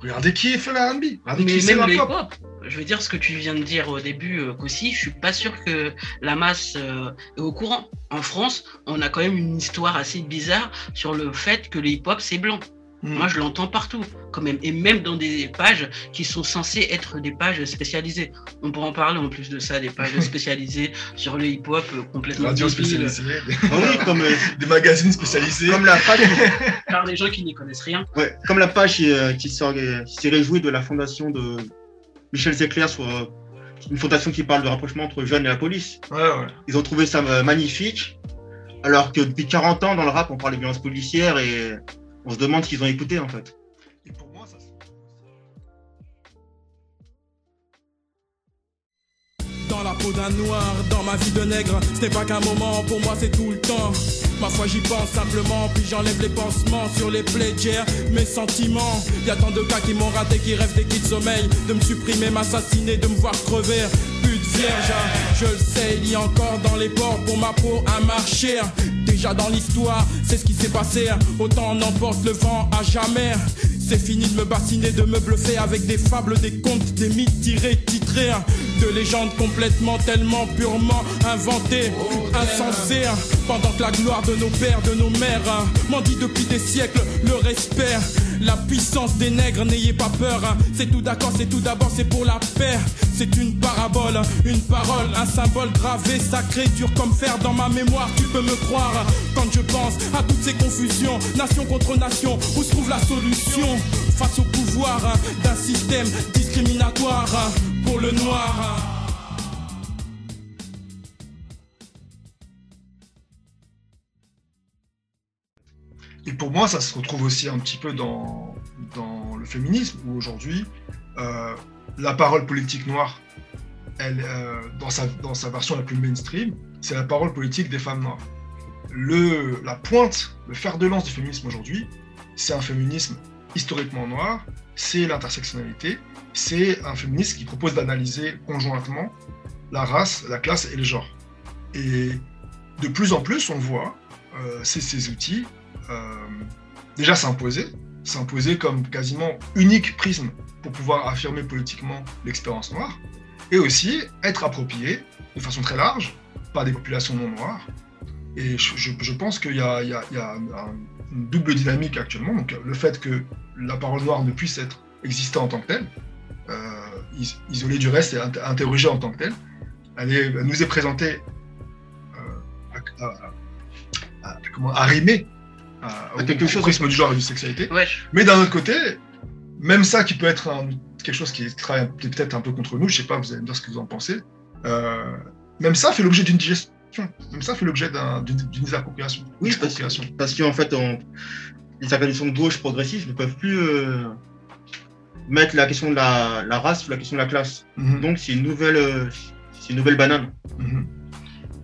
Regardez qui fait le RB, regardez Mais qui c'est même la pop. hip-hop. Je veux dire ce que tu viens de dire au début euh, qu'aussi, je suis pas sûr que la masse euh, est au courant. En France, on a quand même une histoire assez bizarre sur le fait que le hip-hop c'est blanc. Mm. Moi, je l'entends partout, quand même, et même dans des pages qui sont censées être des pages spécialisées. On pourra en parler en plus de ça, des pages *laughs* spécialisées sur le hip-hop euh, complètement Radio spécialisée, des, Ah oui, comme, euh, des magazines spécialisés. comme la page, *laughs* par des gens qui n'y connaissent rien. ouais, comme la page qui, euh, qui s'est réjouie de la fondation de Michel Zecler sur euh, une fondation qui parle de rapprochement entre jeunes et la police. Ouais, ouais. Ils ont trouvé ça euh, magnifique, alors que depuis 40 ans dans le rap, on parle de violences policières et on se demande qu'ils ont écouté en fait. Et pour moi, ça, Dans la peau d'un noir, dans ma vie de nègre, n'est pas qu'un moment, pour moi c'est tout le temps. Ma foi j'y pense simplement, puis j'enlève les pansements sur les plaies d'hier, mes sentiments. Y a tant de cas qui m'ont raté, qui rêvent des kits de sommeil, de me supprimer, m'assassiner, de me voir crever. Pute vierge, hein, je le sais, il y a encore dans les ports pour ma peau un marché. Déjà dans l'histoire, c'est ce qui s'est passé. Autant on emporte le vent à jamais. C'est fini de me bassiner, de me bluffer avec des fables, des contes, des mythes tirés, titrés, de légendes complètement, tellement purement inventées, insensées. Pendant que la gloire de nos pères, de nos mères, m'en dit depuis des siècles le respect. La puissance des nègres, n'ayez pas peur. C'est tout d'accord, c'est tout d'abord, c'est pour la paix. C'est une parabole, une parole, un symbole gravé, sacré, dur comme fer dans ma mémoire. Tu peux me croire quand je pense à toutes ces confusions, nation contre nation, où se trouve la solution? Face au pouvoir d'un système discriminatoire pour le noir. Et pour moi, ça se retrouve aussi un petit peu dans, le féminisme, où aujourd'hui, euh, la parole politique noire, elle, euh, dans, sa, version la plus mainstream, c'est la parole politique des femmes noires. Le, la pointe, le fer de lance du féminisme aujourd'hui, c'est un féminisme historiquement noir, c'est l'intersectionnalité, c'est un féminisme qui propose d'analyser conjointement la race, la classe et le genre. Et de plus en plus, on voit euh, ces, ces outils déjà s'imposer, s'imposer comme quasiment unique prisme pour pouvoir affirmer politiquement l'expérience noire, et aussi être approprié de façon très large par des populations non noires. Et je, pense qu'il y a, une double dynamique actuellement. Donc, le fait que la parole noire ne puisse être exister en tant que telle, euh, isolée du reste et interrogée en tant que telle, elle, nous est présentée euh, à, à, à, comment, arrimée à, quelque chose prisme du genre et de sexualité. Ouais. Mais d'un autre côté, même ça qui peut être un, quelque chose qui travaille peut-être un peu contre nous, je sais pas, vous allez me dire ce que vous en pensez, euh, même ça fait l'objet d'une digestion. Même ça fait l'objet d'une un, désappropriation. Oui, parce, parce qu'en fait, on, les organisations de gauche progressistes ne peuvent plus euh, mettre la question de la, la, race ou la question de la classe. Mm -hmm. Donc, c'est une nouvelle, euh, c'est une nouvelle banane. Mm -hmm.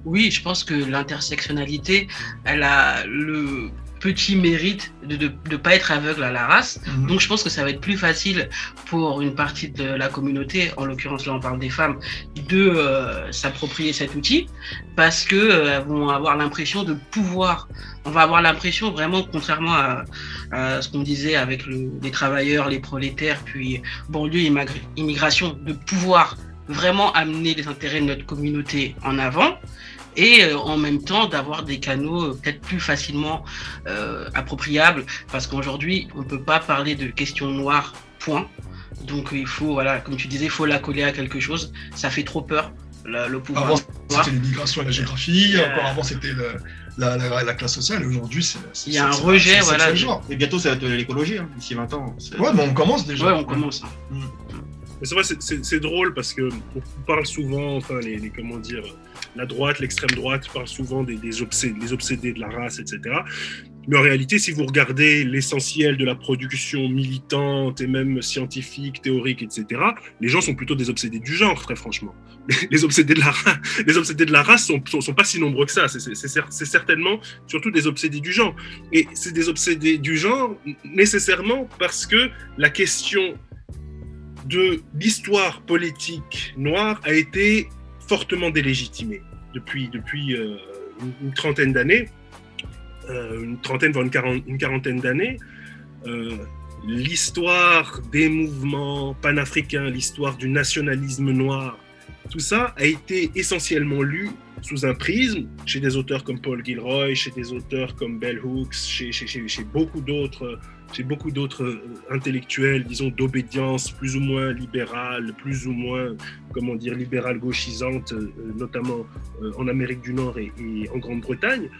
Oui, je pense que l'intersectionnalité, elle a le petit mérite de ne pas être aveugle à la race. Mmh. Donc je pense que ça va être plus facile pour une partie de la communauté, en l'occurrence là on parle des femmes, de euh, s'approprier cet outil parce que euh, vont avoir l'impression de pouvoir. On va avoir l'impression vraiment, contrairement à, à ce qu'on disait avec le, les travailleurs, les prolétaires, puis banlieue, immigration, de pouvoir vraiment amener les intérêts de notre communauté en avant et euh, en même temps d'avoir des canaux euh, peut-être plus facilement euh, appropriables. Parce qu'aujourd'hui on peut pas parler de questions noires point. Donc il faut voilà comme tu disais il faut la coller à quelque chose. Ça fait trop peur la, le pouvoir avant c'était l'immigration et la géographie. Euh... encore avant c'était la, la, la, classe sociale. Et aujourd'hui c'est il y a un rejet voilà. et bientôt ça va être l'écologie hein, d'ici 20 ans. Ouais mais on commence déjà. Ouais on commence mmh. c'est vrai c'est drôle parce que on parle souvent enfin les, les comment dire la droite, l'extrême droite parle souvent des, des obsédés, de la race, etc. Mais en réalité, si vous regardez l'essentiel de la production militante et même scientifique, théorique, etc., les gens sont plutôt des obsédés du genre, très franchement. *laughs* Les obsédés de la, les obsédés de la race sont pas si nombreux que ça. C'est certainement surtout des obsédés du genre. Et c'est des obsédés du genre nécessairement parce que la question de l'histoire politique noire a été fortement délégitimé depuis, depuis euh, une, trentaine d'années, euh, une trentaine, voire une, quarante, une quarantaine d'années. Euh, l'histoire des mouvements panafricains, l'histoire du nationalisme noir, tout ça a été essentiellement lu sous un prisme chez des auteurs comme Paul Gilroy, chez des auteurs comme Bell Hooks, chez, beaucoup d'autres chez beaucoup d'autres intellectuels, disons, d'obédience plus ou moins libérale, plus ou moins, comment dire, libérale gauchisante, notamment en Amérique du Nord et, et en Grande-Bretagne,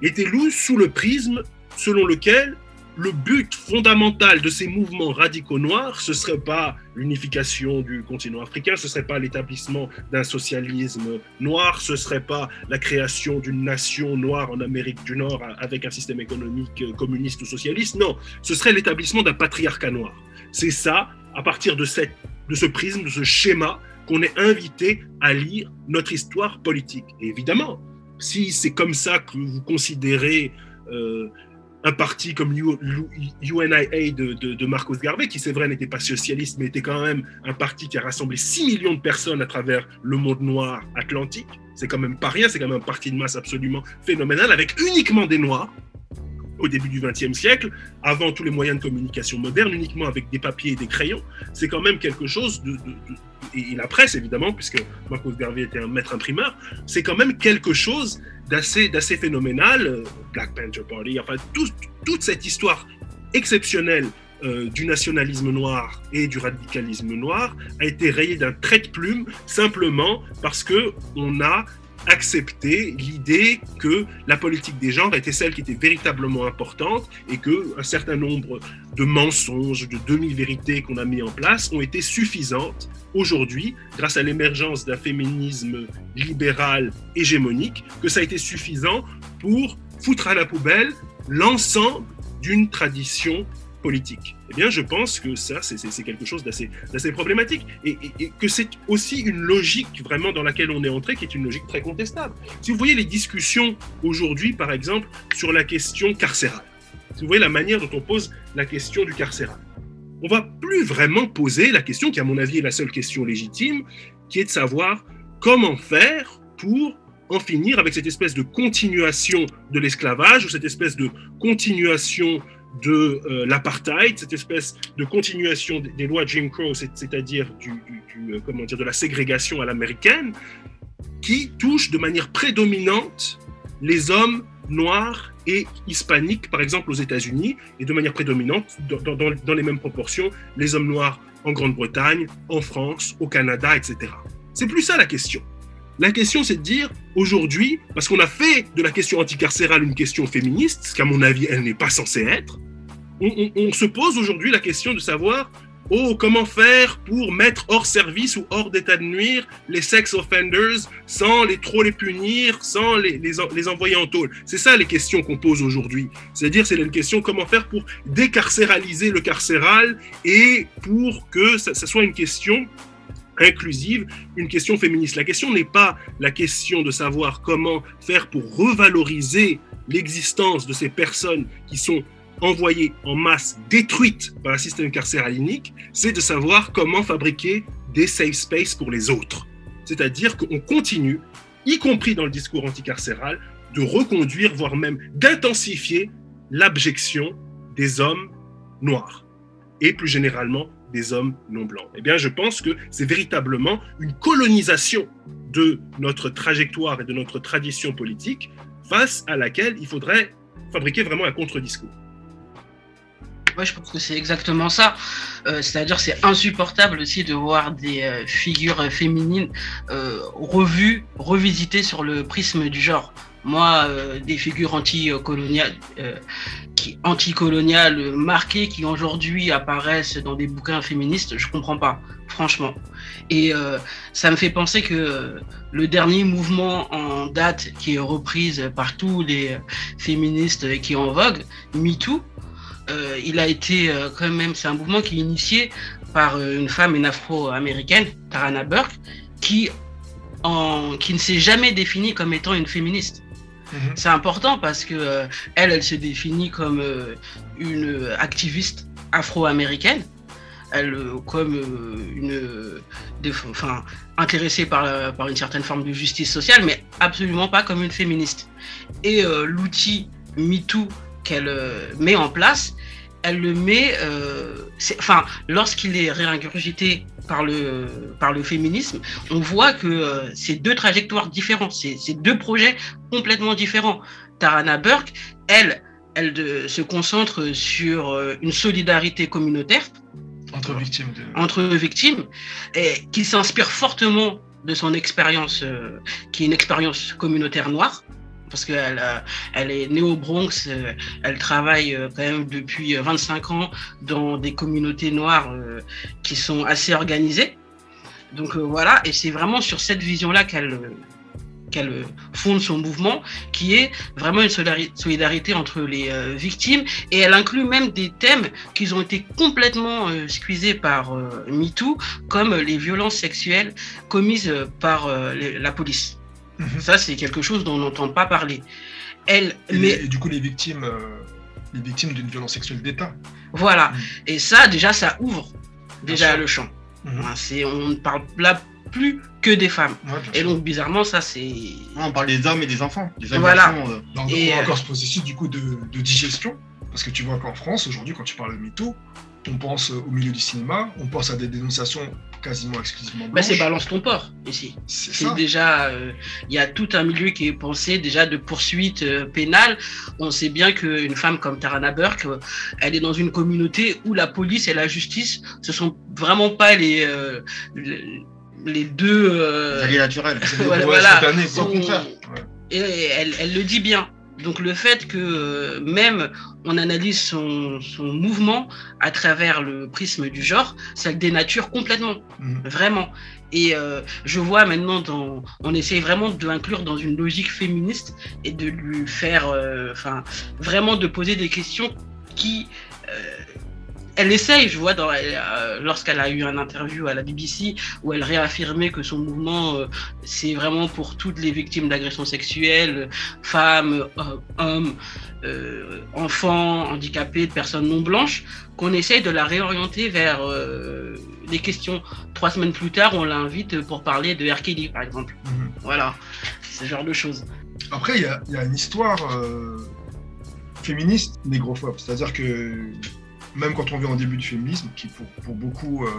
était lu sous le prisme selon lequel le but fondamental de ces mouvements radicaux noirs, ce serait pas l'unification du continent africain, ce serait pas l'établissement d'un socialisme noir, ce serait pas la création d'une nation noire en Amérique du Nord avec un système économique communiste ou socialiste, non, ce serait l'établissement d'un patriarcat noir. C'est ça, à partir de, cette, de ce prisme, de ce schéma, qu'on est invité à lire notre histoire politique. Et évidemment, si c'est comme ça que vous considérez euh, un parti comme UNIA de, de, Marcos Garvey, qui c'est vrai n'était pas socialiste, mais était quand même un parti qui a rassemblé 6 millions de personnes à travers le monde noir atlantique. C'est quand même pas rien, c'est quand même un parti de masse absolument phénoménal, avec uniquement des noirs au début du XXe siècle, avant tous les moyens de communication modernes, uniquement avec des papiers et des crayons. C'est quand même quelque chose et la presse évidemment, puisque Marcos Garvey était un maître imprimeur, c'est quand même quelque chose d'assez, d'assez phénoménal. Euh, Black Panther Party, enfin toute cette histoire exceptionnelle euh, du nationalisme noir et du radicalisme noir a été rayée d'un trait de plume simplement parce que on a accepter l'idée que la politique des genres était celle qui était véritablement importante et que un certain nombre de mensonges, de demi-vérités qu'on a mis en place ont été suffisantes aujourd'hui, grâce à l'émergence d'un féminisme libéral hégémonique, que ça a été suffisant pour foutre à la poubelle l'ensemble d'une tradition politique. Eh bien, je pense que ça, c'est quelque chose d'assez problématique et, que c'est aussi une logique vraiment dans laquelle on est entré qui est une logique très contestable. Si vous voyez les discussions aujourd'hui, par exemple, sur la question carcérale, si vous voyez la manière dont on pose la question du carcéral, on va plus vraiment poser la question qui, à mon avis, est la seule question légitime, qui est de savoir comment faire pour en finir avec cette espèce de continuation de l'esclavage ou cette espèce de continuation de euh, l'apartheid, cette espèce de continuation des, lois Jim Crow, c'est-à-dire du, euh, comment dire, de la ségrégation à l'américaine, qui touche de manière prédominante les hommes noirs et hispaniques, par exemple aux États-Unis, et de manière prédominante, dans, dans les mêmes proportions, les hommes noirs en Grande-Bretagne, en France, au Canada, etc. C'est plus ça la question. La question, c'est de dire, aujourd'hui, parce qu'on a fait de la question anticarcérale une question féministe, ce qu'à mon avis, elle n'est pas censée être, on, se pose aujourd'hui la question de savoir, oh, comment faire pour mettre hors service ou hors d'état de nuire les sex offenders sans les trop les punir, sans les, les, envoyer en tôle? C'est ça les questions qu'on pose aujourd'hui. C'est-à-dire, c'est la question comment faire pour décarcéraliser le carcéral et pour que ça soit une question inclusive, une question féministe. La question n'est pas la question de savoir comment faire pour revaloriser l'existence de ces personnes qui sont envoyées en masse, détruites par un système carcéral unique, c'est de savoir comment fabriquer des safe spaces pour les autres. C'est-à-dire qu'on continue, y compris dans le discours anticarcéral, de reconduire, voire même d'intensifier l'abjection des hommes noirs et plus généralement des hommes non blancs. Eh bien, je pense que c'est véritablement une colonisation de notre trajectoire et de notre tradition politique face à laquelle il faudrait fabriquer vraiment un contre-discours. Ouais, je pense que c'est exactement ça. Euh, c'est-à-dire, c'est insupportable aussi de voir des euh, figures féminines euh, revues, revisitées sur le prisme du genre. Moi, euh, des figures anticoloniales, euh, marquées qui aujourd'hui apparaissent dans des bouquins féministes, je comprends pas, franchement. Et euh, ça me fait penser que le dernier mouvement en date qui est reprise par tous les féministes qui est en vogue, MeToo, il a été quand même, c'est un mouvement qui est initié par une femme, une afro-américaine, Tarana Burke, qui, en, qui ne s'est jamais définie comme étant une féministe. Mhm. C'est important parce que euh, elle, elle se définit comme euh, une activiste afro-américaine. Elle, euh, comme une, enfin, intéressée par, par une certaine forme de justice sociale, mais absolument pas comme une féministe. Et l'outil MeToo qu'elle met en place, elle le met, enfin, lorsqu'il est réingurgité par le, par le féminisme, on voit que euh, c'est deux trajectoires différentes, c'est deux projets complètement différents. Tarana Burke, elle, elle de, se concentre sur euh, une solidarité communautaire entre victimes, entre victimes, et qui s'inspire fortement de son expérience, euh, qui est une expérience communautaire noire parce qu'elle elle est née au Bronx, euh, elle travaille euh, quand même depuis 25 ans dans des communautés noires euh, qui sont assez organisées. Donc voilà, et c'est vraiment sur cette vision-là qu'elle fonde son mouvement, qui est vraiment une solidarité entre les victimes, et elle inclut même des thèmes qui ont été complètement squeezés par MeToo, comme les violences sexuelles commises par la police. Mhm. Ça, c'est quelque chose dont on n'entend pas parler. Elle, et, mais... du coup, les victimes, euh, les victimes d'une violence sexuelle d'État. Voilà. Mm. Et ça, déjà, ça ouvre déjà le champ. Mhm. Hein, c'est, on ne parle là plus que des femmes. Ouais, Et donc, bizarrement, ça, c'est. Ah, on parle des hommes et des enfants. Des hommes Voilà. et euh, Donc, Et, on a euh, encore ce processus du coup de, de digestion, parce que tu vois qu'en France, aujourd'hui, quand tu parles de MeToo, on pense au milieu du cinéma, on pense à des dénonciations quasiment exclusivement Bah, c'est balance ton port ici. C'est déjà, euh, il y a tout un milieu qui est pensé déjà de poursuite euh, pénale. On sait bien qu'une femme comme Tarana Burke, euh, elle est dans une communauté où la police et la justice, ce sont vraiment pas les euh, les, les deux. euh, les alliés naturels. C'est des *laughs* Voilà, Au contraire. Ouais. et elle, elle le dit bien. Donc le fait que euh, même on analyse son, son mouvement à travers le prisme du genre, ça le dénature complètement. Mhm. Vraiment. Et euh, je vois maintenant, dans, on essaye vraiment de l'inclure dans une logique féministe et de lui faire, euh, enfin, vraiment de poser des questions qui, euh, elle essaye, je vois, dans, euh, lorsqu'elle a eu un interview à la BBC où elle réaffirmait que son mouvement, euh, c'est vraiment pour toutes les victimes d'agressions sexuelles, femmes, euh, hommes, enfants, handicapés, personnes non blanches, qu'on essaye de la réorienter vers des questions trois semaines plus tard, on l'invite pour parler de R. Kelly, par exemple. Mhm. Voilà, ce genre de choses. Après, il y y a une histoire féministe négrophobe. C'est-à-dire que même quand on vient en début du féminisme, qui pour, pour beaucoup. euh,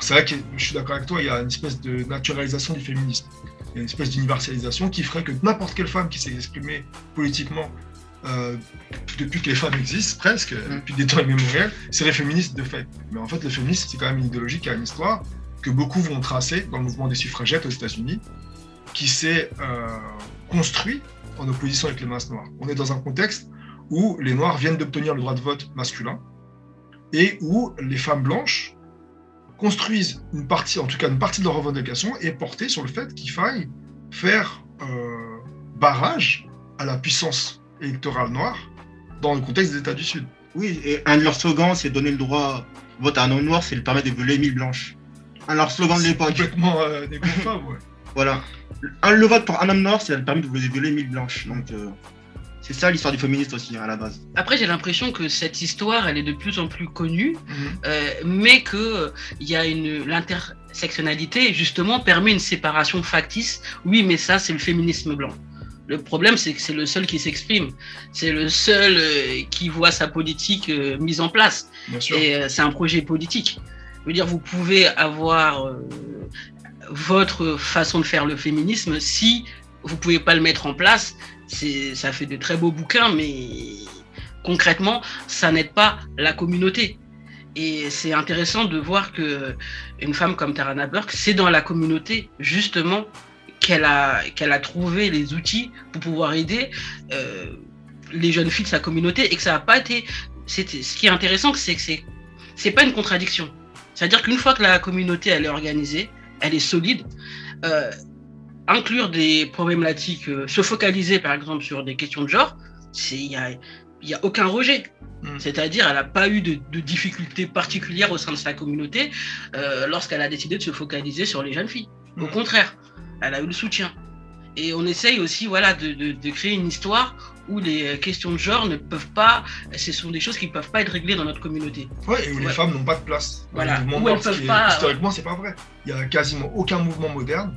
c'est vrai que je suis d'accord avec toi, il y a une espèce de naturalisation du féminisme. Il y a une espèce d'universalisation qui ferait que n'importe quelle femme qui s'est exprimée politiquement euh, depuis que les femmes existent, presque, Mm. depuis des temps immémoriels, serait féministe de fait. Mais en fait, le féminisme, c'est quand même une idéologie qui a une histoire que beaucoup vont tracer dans le mouvement des suffragettes aux États-Unis, qui s'est euh, construit en opposition avec les masses noires. On est dans un contexte où les Noirs viennent d'obtenir le droit de vote masculin et où les femmes blanches construisent une partie, en tout cas une partie de leur revendication, est portée sur le fait qu'il faille faire euh, barrage à la puissance électorale noire dans le contexte des États du Sud. Oui, et un de leurs slogans, c'est donner le droit de vote à un homme noir, c'est le permettre de violer mille blanches. Un de leurs slogans de l'époque. complètement euh, *laughs* ouais. Voilà. Un, le vote pour un homme noir, c'est le permis de violer mille blanches. Donc, euh, c'est ça l'histoire du féministe aussi, hein, à la base. Après, j'ai l'impression que cette histoire, elle est de plus en plus connue, Mhm. euh, mais que euh, il y a une l'intersectionnalité justement permet une séparation factice. Oui, mais ça, c'est le féminisme blanc. Le problème, c'est que c'est le seul qui s'exprime. C'est le seul euh, qui voit sa politique euh, mise en place. Bien sûr. Et euh, c'est un projet politique. Je veux dire, vous pouvez avoir euh, votre façon de faire le féminisme si vous pouvez pas le mettre en place. Ça fait de très beaux bouquins, mais concrètement, ça n'aide pas la communauté. Et c'est intéressant de voir que une femme comme Tarana Burke, c'est dans la communauté justement qu'elle a, qu'elle a trouvé les outils pour pouvoir aider euh, les jeunes filles de sa communauté et que ça n'a pas été. Ce qui est intéressant, c'est que c'est, c'est pas une contradiction. C'est-à-dire qu'une fois que la communauté elle est organisée, elle est solide, euh, inclure des problématiques, euh, se focaliser par exemple sur des questions de genre, il y a, y a aucun rejet. Mm. C'est-à-dire, elle n'a pas eu de, de difficultés particulières au sein de sa communauté euh, lorsqu'elle a décidé de se focaliser sur les jeunes filles. Au Mm. contraire, elle a eu le soutien. Et on essaye aussi voilà, de, de- de créer une histoire où les questions de genre ne peuvent pas, ce sont des choses qui ne peuvent pas être réglées dans notre communauté. Ouais, et où les Ouais. femmes n'ont pas de place. Voilà. Où elles peuvent pas- Historiquement, c'est pas vrai. Il y a quasiment aucun mouvement moderne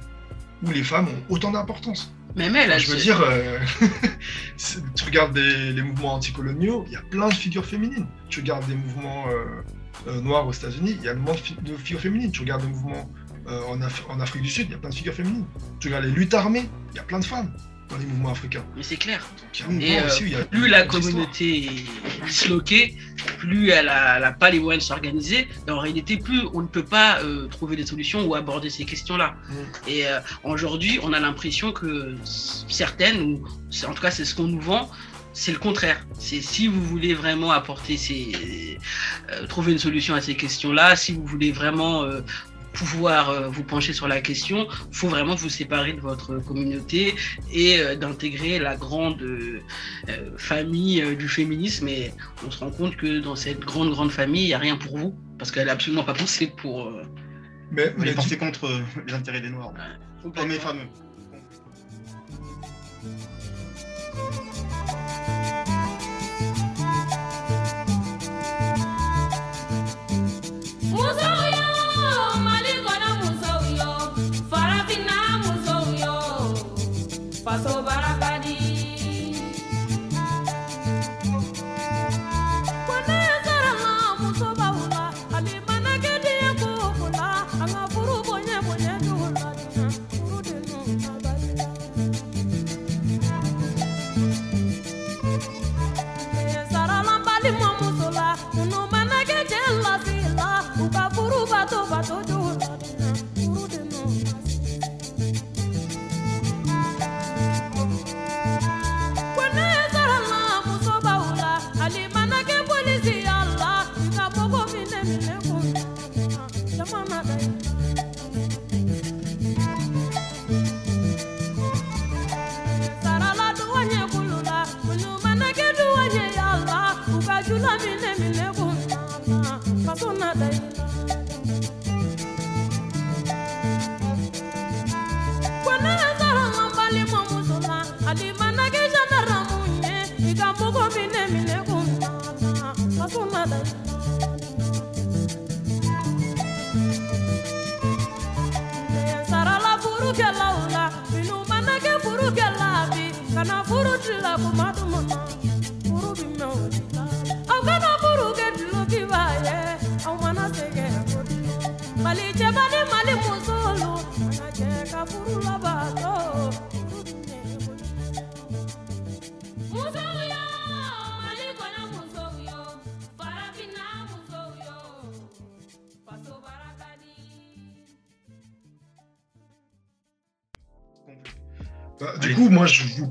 où les femmes ont autant d'importance. Même elle, elle je veux dire, euh, *laughs* tu regardes des- les mouvements anticoloniaux, il y a plein de figures féminines. Tu regardes des mouvements euh, euh, noirs aux États-Unis, il y a plein de, fi- de figures féminines. Tu regardes des mouvements euh, en, Af- en Afrique du Sud, il y a plein de figures féminines. Tu regardes les luttes armées, il y a plein de femmes dans les mouvements africains. Mais c'est clair. Donc Et euh, aussi plus la communauté est disloquée, plus elle n'a pas les moyens de s'organiser. Et en réalité, plus on ne peut pas euh, trouver des solutions ou aborder ces questions-là. Mm. Et euh, aujourd'hui, on a l'impression que certaines, ou en tout cas c'est ce qu'on nous vend, c'est le contraire. C'est si vous voulez vraiment apporter ces, euh, trouver une solution à ces questions-là, si vous voulez vraiment euh, pouvoir euh, vous pencher sur la question, faut vraiment vous séparer de votre communauté et euh, d'intégrer la grande euh, famille du féminisme. Et on se rend compte que dans cette grande grande famille, il n'y a rien pour vous parce qu'elle n'est absolument pas pensée pour. Mais, tu- pensé contre les intérêts des Noirs. Femmes. jula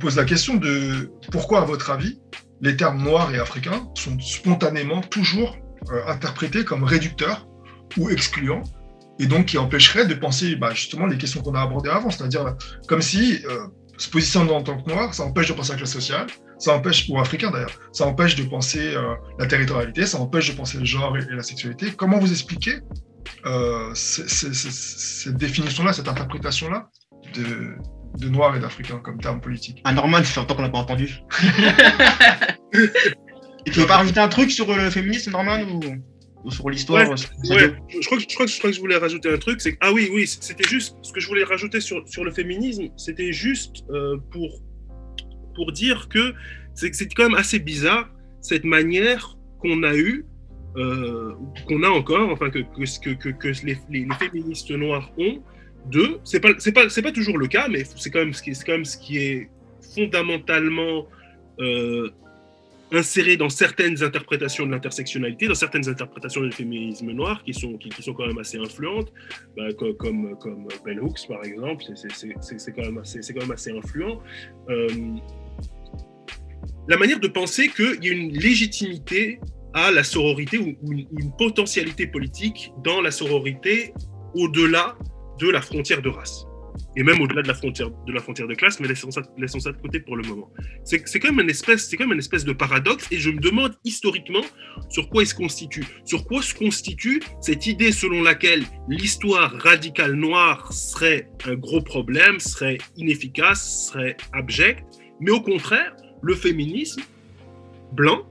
pose la question de pourquoi, à votre avis, les termes noirs et africains sont spontanément toujours euh, interprétés comme réducteurs ou excluants, et donc qui empêcheraient de penser bah, justement les questions qu'on a abordées avant, c'est-à-dire comme si euh, se positionner en tant que noir, ça empêche de penser la classe sociale, ça empêche, ou africain d'ailleurs, ça empêche de penser euh, la territorialité, ça empêche de penser le genre et, la sexualité. Comment vous expliquez cette définition-là, cette interprétation-là de, de noir et d'africain comme terme politique Ah, Norman, ça fait longtemps qu'on l'a pas entendu. *laughs* Et tu veux pas rajouter un truc sur le féminisme, Norman, ou, ou sur l'histoire Ouais, je crois, que, je, crois que, je crois que je voulais rajouter un truc. c'est que- Ah oui, oui, c'était juste ce que je voulais rajouter sur, sur le féminisme. C'était juste euh, pour, pour dire que c'est quand même assez bizarre cette manière qu'on a eue, euh, qu'on a encore, enfin que, que, que, que, que les, les, les féministes noirs ont, de. C'est pas, pas, pas toujours le cas, mais c'est quand même ce qui, quand même ce qui est fondamentalement euh, inséré dans certaines interprétations de l'intersectionnalité, dans certaines interprétations du féminisme noir qui sont, qui, sont quand même assez influentes, bah, co- comme, comme Bell Hooks par exemple, c'est- quand, même assez- influent. Euh, la manière de penser qu'il y a une légitimité à la sororité ou, une, une potentialité politique dans la sororité au-delà de la frontière de race. Et même au-delà de la frontière de la frontière de classe, mais laissons ça, laissons ça de côté pour le moment. C'est c'est quand même une espèce, c'est quand même une espèce de paradoxe, et je me demande historiquement sur quoi il se constitue. Sur quoi se constitue cette idée selon laquelle l'histoire radicale noire serait un gros problème, serait inefficace, serait abjecte, mais au contraire, le féminisme blanc,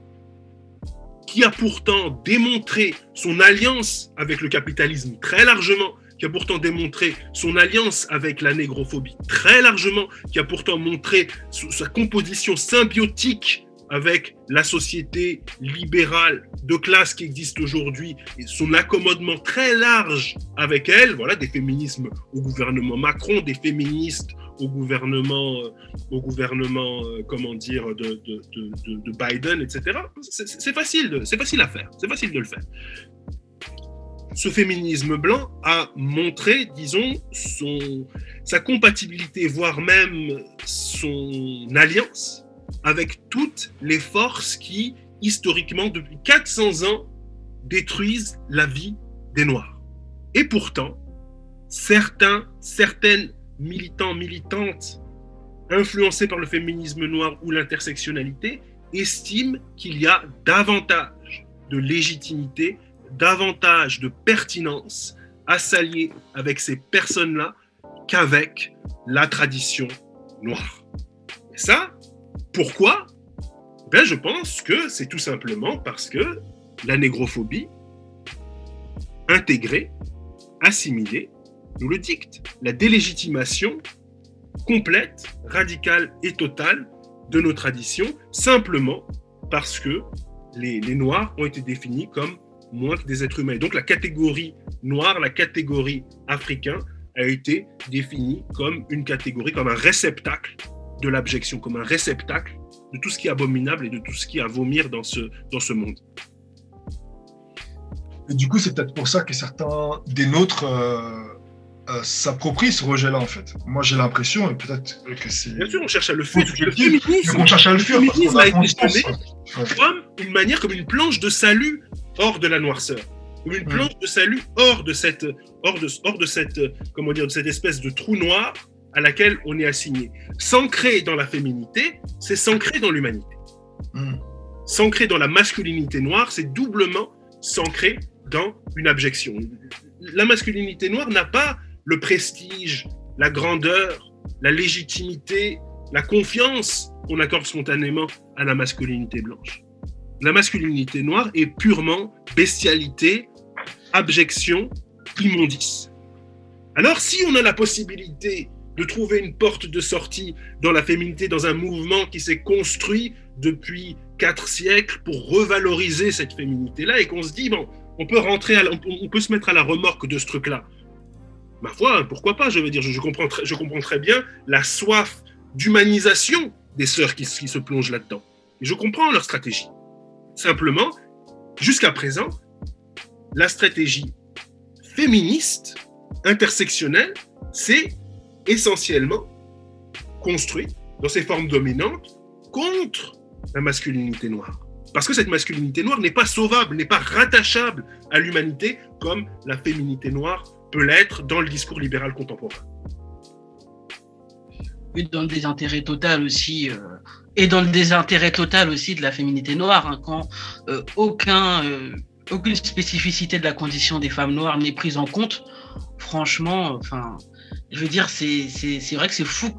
qui a pourtant démontré son alliance avec le capitalisme très largement, qui a pourtant démontré son alliance avec la négrophobie très largement, qui a pourtant montré sa composition symbiotique avec la société libérale de classe qui existe aujourd'hui et son accommodement très large avec elle, voilà, des féminismes au gouvernement Macron, des féministes au gouvernement, euh, au gouvernement, euh, comment dire, de, de, de, de- de Biden, etc. C'est facile, c'est facile à faire, c'est facile de le faire. Ce féminisme blanc a montré, disons, son, sa compatibilité, voire même son alliance avec toutes les forces qui, historiquement, depuis 400 ans, détruisent la vie des Noirs. Et pourtant, certains, certaines militants, militantes, influencés par le féminisme noir ou l'intersectionnalité, estiment qu'il y a davantage de légitimité, davantage de pertinence à s'allier avec ces personnes-là qu'avec la tradition noire. Et ça, pourquoi? Ben, Je pense que c'est tout simplement parce que la négrophobie, intégrée, assimilée, nous le dicte. La délégitimation complète, radicale et totale de nos traditions, simplement parce que les, les Noirs ont été définis comme moins que des êtres humains. Et donc la catégorie noire, la catégorie africain a été définie comme une catégorie, comme un réceptacle de l'abjection, comme un réceptacle de tout ce qui est abominable et de tout ce qui est à vomir dans ce, dans ce monde. Et du coup, c'est peut-être pour ça que certains des nôtres euh, euh, s'approprient ce rejet-là, en fait. Moi, j'ai l'impression, et peut-être que c'est. Bien sûr, on cherche à le fuir. Le féminisme on cherche à le fuir féminisme a été semé comme une manière, comme une planche de salut hors de la noirceur. Comme une Mm. planche de salut hors de cette, hors de, hors de cette, comment dire, de cette espèce de trou noir à laquelle on est assigné. S'ancrer dans la féminité, c'est s'ancrer dans l'humanité. Mm. s'ancrer dans la masculinité noire, c'est doublement s'ancrer dans une abjection. La masculinité noire n'a pas le prestige, la grandeur, la légitimité, la confiance qu'on accorde spontanément à la masculinité blanche. La masculinité noire est purement bestialité, abjection, immondice. Alors si on a la possibilité de trouver une porte de sortie dans la féminité, dans un mouvement qui s'est construit depuis quatre siècles pour revaloriser cette féminité-là, et qu'on se dit, bon, on peut rentrer, on peut se mettre à la remorque de ce truc-là. Ma foi, pourquoi pas, je veux dire, je, comprends, très, je comprends très bien la soif d'humanisation des sœurs qui, qui se plongent là-dedans. Et je comprends leur stratégie. Simplement, jusqu'à présent, la stratégie féministe, intersectionnelle, c'est essentiellement construit dans ses formes dominantes contre la masculinité noire. Parce que cette masculinité noire n'est pas sauvable, n'est pas rattachable à l'humanité comme la féminité noire peut l'être dans le discours libéral contemporain. Dans désintérêt total aussi, euh, et dans le désintérêt total aussi de la féminité noire, hein, quand euh, aucun, euh, aucune spécificité de la condition des femmes noires n'est prise en compte, franchement, enfin, je veux dire, c'est vrai que c'est fou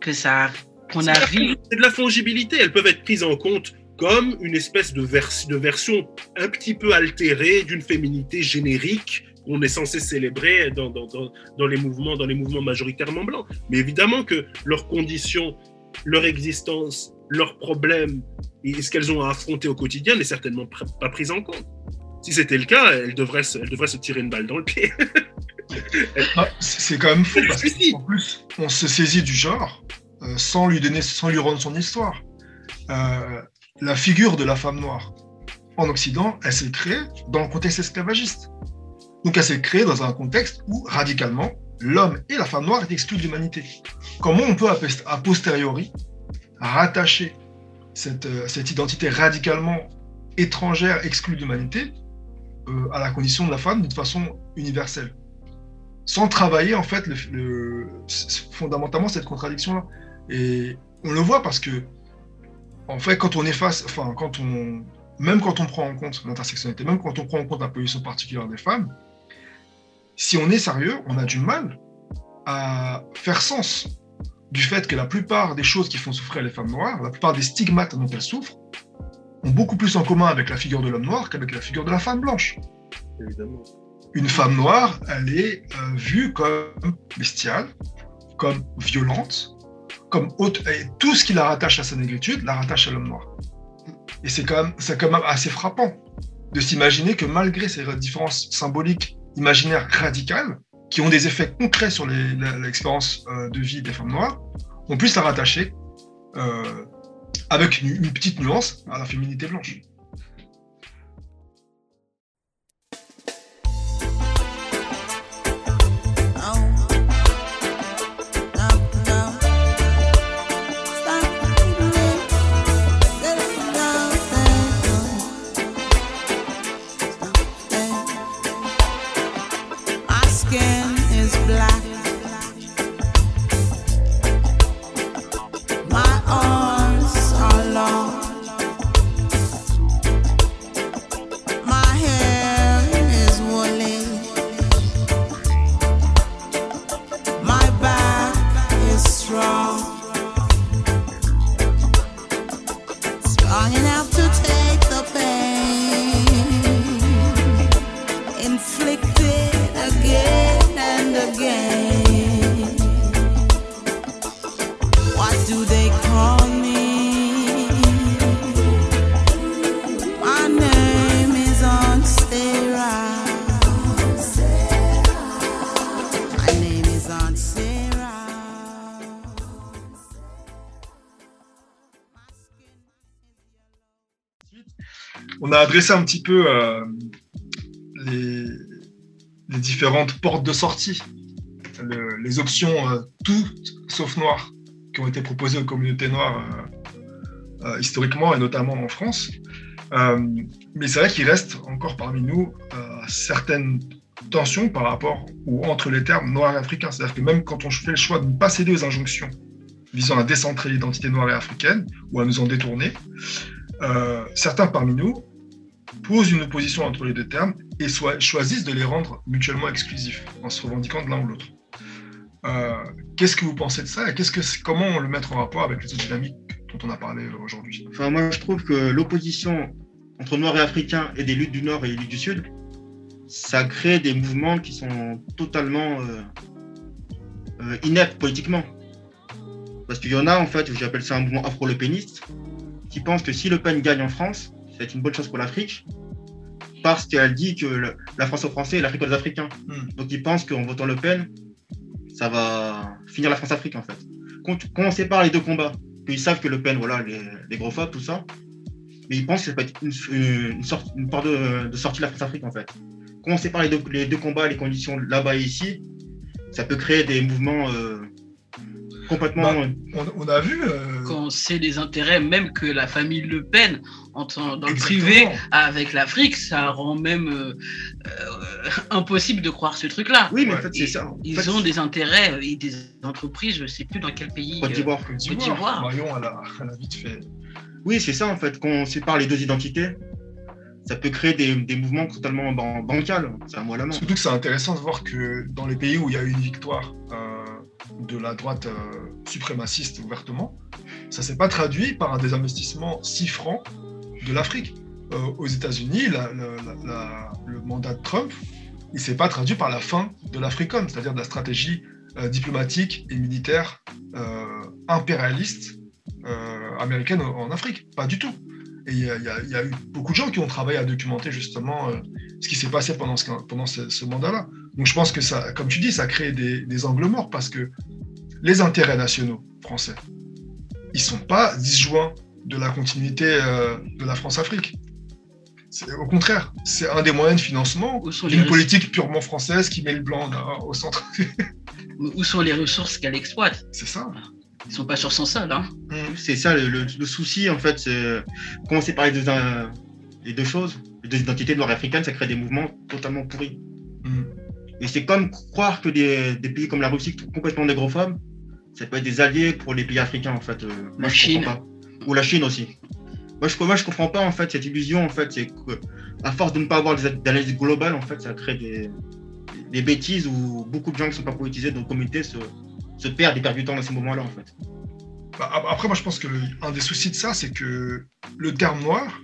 que ça qu'on arrive. C'est de la fongibilité. Elles peuvent être prises en compte comme une espèce de, de version un petit peu altérée d'une féminité générique qu'on est censé célébrer dans, dans, dans, dans, les mouvements, dans les mouvements majoritairement blancs. Mais évidemment que leurs conditions, leur existence, leurs problèmes et ce qu'elles ont à affronter au quotidien n'est certainement pas prise en compte. Si c'était le cas, elles devraient, elles devraient se tirer une balle dans le pied. *laughs* Ah, c'est quand même fou parce qu'en plus, on se saisit du genre euh, sans lui donner, sans lui rendre son histoire. Euh, la figure de la femme noire en Occident, elle s'est créée dans le contexte esclavagiste. Donc elle s'est créée dans un contexte où radicalement l'homme et la femme noire étaient exclus de l'humanité. Comment on peut a posteriori rattacher cette, euh, cette identité radicalement étrangère, exclue de l'humanité, à la condition de la femme d'une façon universelle. Sans travailler en fait le, fondamentalement cette contradiction là et on le voit parce que en fait quand on est face enfin quand on même quand on prend en compte l'intersectionnalité même quand on prend en compte la position particulière des femmes si on est sérieux on a du mal à faire sens du fait que la plupart des choses qui font souffrir les femmes noires la plupart des stigmates dont elles souffrent ont beaucoup plus en commun avec la figure de l'homme noir qu'avec la figure de la femme blanche évidemment une femme noire, elle est euh, vue comme bestiale, comme violente, comme haute, et tout ce qui la rattache à sa négritude la rattache à l'homme noir. Et c'est quand, même, quand même assez frappant de s'imaginer que malgré ces différences symboliques, imaginaires radicales, qui ont des effets concrets sur l'expérience euh, de vie des femmes noires, on puisse la rattacher euh, avec une petite nuance à la féminité blanche. Adresser un petit peu euh, les, différentes portes de sortie, les options euh, toutes sauf noires qui ont été proposées aux communautés noires euh, historiquement et notamment en France. mais c'est vrai qu'il reste encore parmi nous certaines tensions par rapport ou entre les termes noir et africain. C'est-à-dire que même quand on fait le choix de ne pas céder aux injonctions visant à décentrer l'identité noire et africaine ou à nous en détourner, euh, certains parmi nous posent une opposition entre les deux termes et soit, choisissent de les rendre mutuellement exclusifs en se revendiquant de l'un ou l'autre. Euh, qu'est-ce que vous pensez de ça et qu'est-ce que, comment le mettre en rapport avec les autres dynamiques dont on a parlé aujourd'hui? Enfin, moi, je trouve que l'opposition entre Noirs et Africains et des luttes du Nord et des luttes du Sud, ça crée des mouvements qui sont totalement euh, euh, ineptes politiquement. Parce qu'il y en a, en fait, j'appelle ça un mouvement afro-lepéniste, qui pense que si Le Pen gagne en France, c'est une bonne chose pour l'Afrique, parce qu'elle dit que le- la France aux Français et l'Afrique aux Africains. Hmm. Donc ils pensent qu'en votant Le Pen, ça va finir la France-Afrique, en fait. Quand, quand on sépare les deux combats, qu'ils savent que Le Pen, voilà, les, les gros phobes, tout ça, mais ils pensent que ça peut être une, une sorte, une porte de, de sortie de la France-Afrique, en fait. Quand on sépare les deux, les deux combats, les conditions là-bas et ici, ça peut créer des mouvements euh, complètement... Bah, on, on a vu. euh, Quand c'est des intérêts, même que la famille Le Pen, en dans le privé, avec l'Afrique, ça rend même euh, euh, impossible de croire ce truc-là. oui, mais en fait, c'est ça. En Ils fait, ont des intérêts et des entreprises, je sais plus dans quel pays. Côte euh, d'Ivoire. Côte d'Ivoire. Marion, elle a, elle a vite fait. Oui, c'est ça en fait. Quand on sépare les deux identités, ça peut créer des, des mouvements totalement ban bancals. C'est à moi la main. Surtout que c'est intéressant de voir que dans les pays où il y a eu une victoire euh, de la droite euh, suprémaciste ouvertement, ça s'est pas traduit par un désinvestissement si franc de l'Afrique. Euh, aux États-Unis, le mandat de Trump, il s'est pas traduit par la fin de l'Africom, c'est-à-dire de la stratégie euh, diplomatique et militaire euh, impérialiste américaine en Afrique. Pas du tout. Et il y, a- eu beaucoup de gens qui ont travaillé à documenter justement ce qui s'est passé pendant ce, mandat-là. Donc je pense que ça, comme tu dis, ça crée des, des angles morts parce que les intérêts nationaux français, ils sont pas disjoints de la continuité euh, de la France-Afrique. C'est- Au contraire, c'est un des moyens de financement Où sont d'une politique purement française qui met le blanc là, au centre. Où sont les ressources qu'elle exploite c'est ça. Ils sont pas sur son sol. Hein. C'est ça le, le- le souci en fait. c'est- Quand on sépare les deux, euh, les deux choses, les deux identités noires et africaines, ça crée des mouvements totalement pourris. Mm. Et c'est comme croire que des, des pays comme la Russie, complètement négrophobes, ça peut être des alliés pour les pays africains en fait. euh, moi, La je Chine. comprends pas. Ou la Chine aussi. Moi je, moi, comprends pas en fait cette illusion en fait. C'est que à force de ne pas avoir des- d'analyse globale, en fait, ça crée des, bêtises où beaucoup de gens qui sont pas politisés dans nos communautés se, perdent et perdent du temps dans ces moments-là en fait. Bah, ap- après, moi, je pense que le- un des soucis de ça, c'est que le terme noir,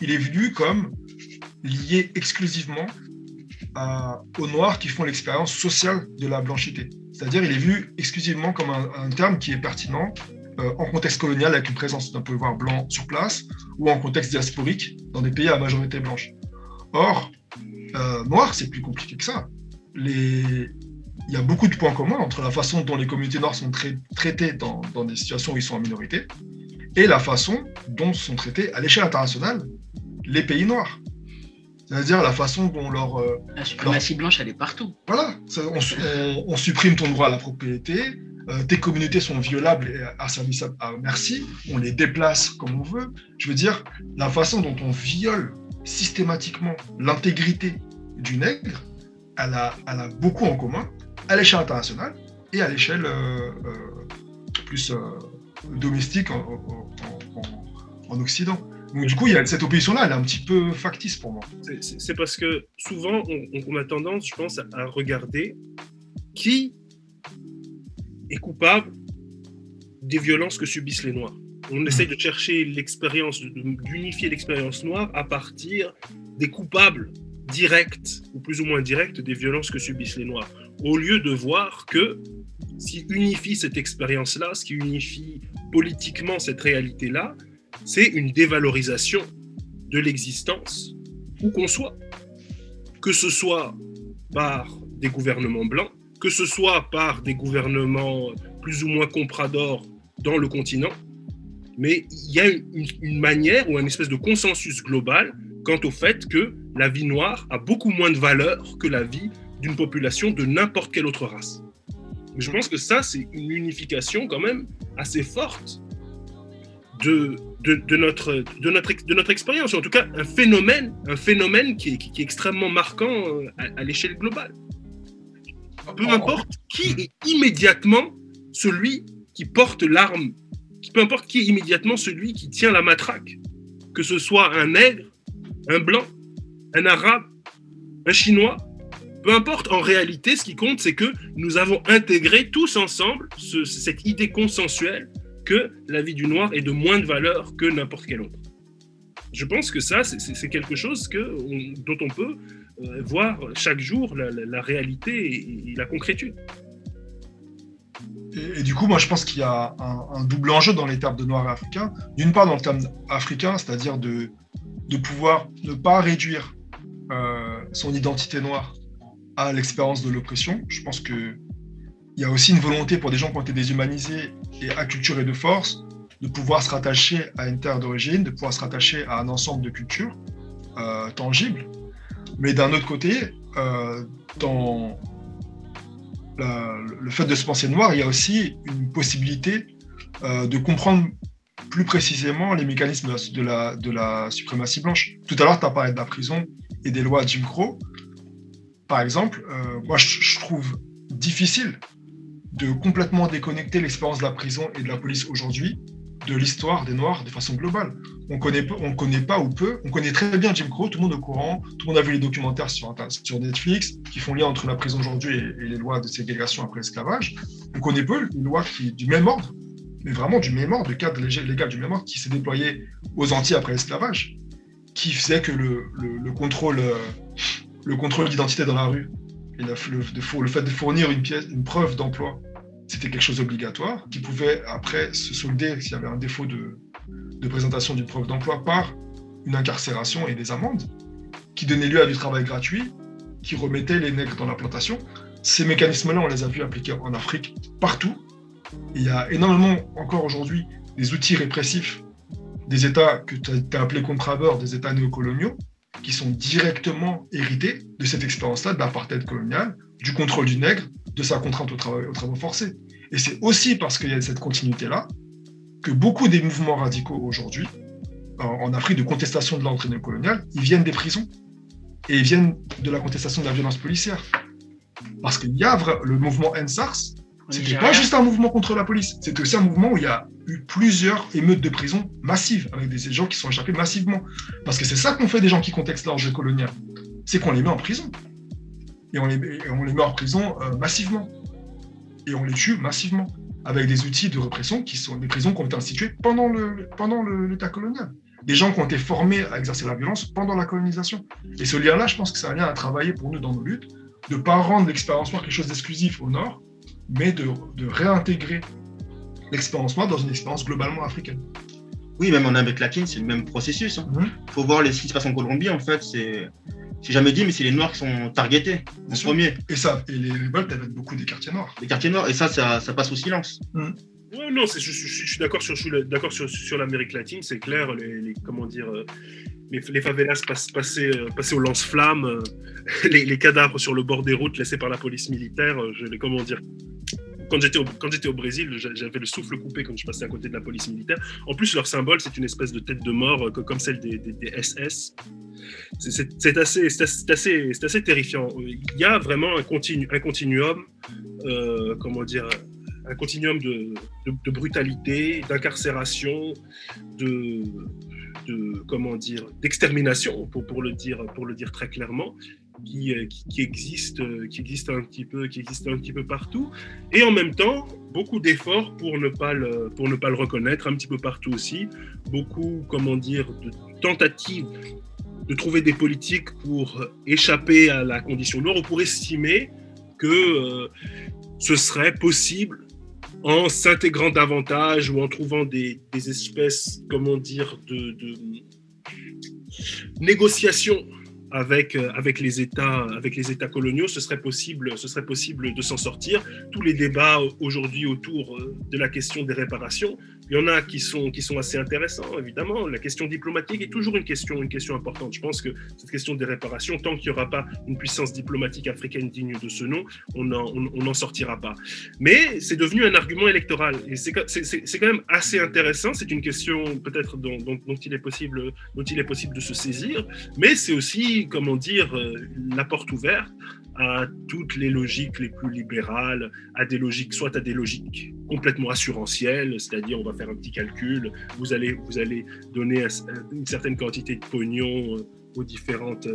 il est vu comme lié exclusivement aux noirs qui font l'expérience sociale de la blanchité. C'est-à-dire, il est vu exclusivement comme un terme qui est pertinent euh, en contexte colonial avec une présence d'un pouvoir blanc sur place ou en contexte diasporique dans des pays à majorité blanche. Or, euh, noir, c'est plus compliqué que ça. Les, il y a beaucoup de points communs entre la façon dont les communautés noires sont trai- traitées dans, dans des situations où ils sont en minorité et la façon dont sont traités à l'échelle internationale les pays noirs. C'est-à-dire la façon dont leur... euh, La suprématie blanche, elle est partout. voilà, ça- on, su- on- on supprime ton droit à la propriété, euh, tes communautés sont violables et asservissables à merci, on les déplace comme on veut. Je veux dire, la façon dont on viole systématiquement l'intégrité du nègre, elle a, elle a beaucoup en commun à l'échelle internationale et à l'échelle euh, euh, plus domestique en, en- en- en- en Occident. Donc du coup, il y a cette opposition-là, elle est un petit peu factice pour moi. C'est- parce que souvent, on, a tendance, je pense, à regarder qui est coupable des violences que subissent les Noirs. On essaye de chercher l'expérience, d'unifier l'expérience noire à partir des coupables directs ou plus ou moins directs des violences que subissent les Noirs. Au lieu de voir que ce qui unifie cette expérience-là, ce qui unifie politiquement cette réalité-là, c'est une dévalorisation de l'existence où qu'on soit. Que ce soit par des gouvernements blancs, que ce soit par des gouvernements plus ou moins compradors dans le continent, mais il y a une, manière ou une espèce de consensus global quant au fait que la vie noire a beaucoup moins de valeur que la vie d'une population de n'importe quelle autre race. Je pense que ça, c'est une unification quand même assez forte de, notre, de, notre, de notre expérience, en tout cas un phénomène, un phénomène qui est, extrêmement marquant euh, à l'échelle globale. Peu importe qui est immédiatement celui qui porte l'arme, peu importe qui est immédiatement celui qui tient la matraque, que ce soit un nègre, un blanc, un arabe, un chinois, peu importe, en réalité, ce qui compte, c'est que nous avons intégré tous ensemble ce- cette idée consensuelle que la vie du noir est de moins de valeur que n'importe quelle autre. Je pense que ça, c'est quelque chose que, on- dont on peut euh, voir chaque jour la, réalité et, la concrétude. Et, du coup, moi, je pense qu'il y a un, un double enjeu dans les termes de noir et africain. D'une part, dans le terme africain, c'est-à-dire de, de pouvoir ne pas réduire euh, son identité noire à l'expérience de l'oppression. Je pense que il y a aussi une volonté pour des gens qui ont été déshumanisés et acculturés de force de pouvoir se rattacher à une terre d'origine, de pouvoir se rattacher à un ensemble de cultures euh, tangibles. Mais d'un autre côté, euh, dans le fait de se penser noir, il y a aussi une possibilité euh, de comprendre plus précisément les mécanismes de la, de la suprématie blanche. Tout à l'heure, tu as parlé de la prison et des lois Jim Crow. Par exemple, euh, moi, je trouve difficile de complètement déconnecter l'expérience de la prison et de la police aujourd'hui de l'histoire des Noirs de façon globale. On connaît, on connaît pas ou peu, on connaît très bien Jim Crow, tout le monde au courant, tout le monde a vu les documentaires sur, Netflix qui font lien entre la prison aujourd'hui et, les lois de ségrégation après l'esclavage. On connaît peu les lois qui, du même ordre, mais vraiment du même ordre, le cadre lég- légal du même ordre qui s'est déployé aux Antilles après l'esclavage, qui faisait que le, le- le contrôle, euh, le contrôle d'identité dans la rue et le, le fait de fournir une, pièce, une preuve d'emploi, c'était quelque chose d'obligatoire, qui pouvait après se solder s'il y avait un défaut de, présentation d'une preuve d'emploi par une incarcération et des amendes, qui donnaient lieu à du travail gratuit, qui remettait les nègres dans la plantation. Ces mécanismes-là, on les a vus appliquer en Afrique partout. Il y a énormément encore aujourd'hui des outils répressifs des États que tu as, appelés contrabeurs, des États néocoloniaux, qui sont directement hérités de cette expérience-là, de l'apartheid colonial, du contrôle du nègre, de sa contrainte au travail, aux travaux forcés. Et c'est aussi parce qu'il y a cette continuité-là que beaucoup des mouvements radicaux aujourd'hui, en, Afrique de contestation de l'ordre néocolonial, ils viennent des prisons et ils viennent de la contestation de la violence policière. Parce qu'il y a le mouvement NSARS, c'était pas juste un mouvement contre la police, c'était aussi un mouvement où il y a eu plusieurs émeutes de prison massives, avec des gens qui sont échappés massivement. Parce que c'est ça qu'on fait des gens qui contestent l'ordre colonial, c'est qu'on les met en prison. Et on les, met- et on les met en prison euh, massivement. Et on les tue massivement, avec des outils de répression qui sont des prisons qui ont été instituées pendant le- pendant le- l'État colonial. Des gens qui ont été formés à exercer la violence pendant la colonisation. Et ce lien-là, je pense que c'est un lien à travailler pour nous dans nos luttes, de ne pas rendre l'expérience noire quelque chose d'exclusif au Nord, mais de, de réintégrer l'expérience noire dans une expérience globalement africaine. Oui, même en Amérique latine, c'est le même processus. Il Mhm. faut voir les- ce qui se passe en Colombie, en fait. C'est c'est jamais dit, mais c'est les Noirs qui sont targetés en sûr. premier. Et, ça, et les révoltes, elles mettent beaucoup des quartiers noirs. Les quartiers noirs, et ça, ça, ça passe au silence. Ouais, non, je, je- je suis d'accord sur, je suis d'accord sur, sur l'Amérique latine, c'est clair. Les, les- comment dire, euh, les, les favelas pass- passaient, euh, au lance-flammes, euh, *laughs* les, les cadavres sur le bord des routes laissés par la police militaire. Je les comment dire. Quand j'étais au, Brésil, j'a- j'avais le souffle coupé quand je passais à côté de la police militaire. En plus, leur symbole, c'est une espèce de tête de mort, euh, co- comme celle des, SS. C'est- assez, c'est assez, assez, terrifiant. Il y a vraiment un, continu, un continuum, euh, comment dire, un continuum de, brutalité, d'incarcération, de, comment dire, d'extermination, pour le dire, pour le dire très clairement, qui, euh, qui, existe, euh, qui existe un petit peu, qui existe un petit peu partout, et en même temps beaucoup d'efforts pour ne pas le, pour ne pas le reconnaître, un petit peu partout aussi, beaucoup, comment dire, de tentatives de trouver des politiques pour échapper à la condition noire ou pour estimer que euh, ce serait possible en s'intégrant davantage ou en trouvant des, espèces, comment dire, de négociations avec, euh, avec, les États, avec les États coloniaux, ce serait possible, ce serait possible de s'en sortir. Tous les débats aujourd'hui autour euh, de la question des réparations, il y en a qui sont, qui sont assez intéressants, évidemment. La question diplomatique est toujours une question, une question importante. Je pense que cette question des réparations, tant qu'il n'y aura pas une puissance diplomatique africaine digne de ce nom, on n'en sortira pas. Mais c'est devenu un argument électoral. Et c'est quand même assez intéressant. C'est une question peut-être dont, dont- dont il est possible, dont il est possible de se saisir. Mais c'est aussi, comment dire, euh, la porte ouverte à toutes les logiques les plus libérales, à des logiques, soit à des logiques complètement assurantielles, c'est-à-dire on va faire un petit calcul, vous allez, vous allez donner une certaine quantité de pognon euh, aux différentes,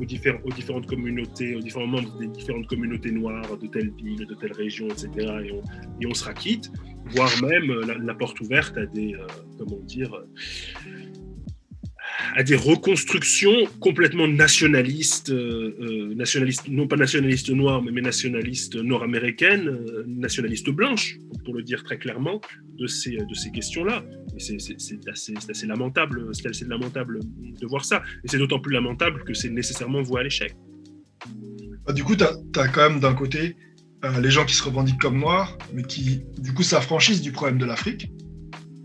aux, différents, aux différentes communautés, aux différents membres des différentes communautés noires de telle ville, de telle région, etc. Et on, et on sera quitte, voire même la, la porte ouverte à des, euh, comment dire, à des reconstructions complètement nationalistes, euh, euh, nationalistes non pas nationalistes noires, mais nationalistes nord-américaines, euh, nationalistes blanches, pour le dire très clairement, de ces, de ces questions-là. C'est assez, lamentable, c'est lamentable de voir ça. Et c'est d'autant plus lamentable que c'est nécessairement voué à l'échec. Bah, du coup, tu as, quand même d'un côté les gens qui se revendiquent comme noirs, mais qui, du coup, s'affranchissent du problème de l'Afrique.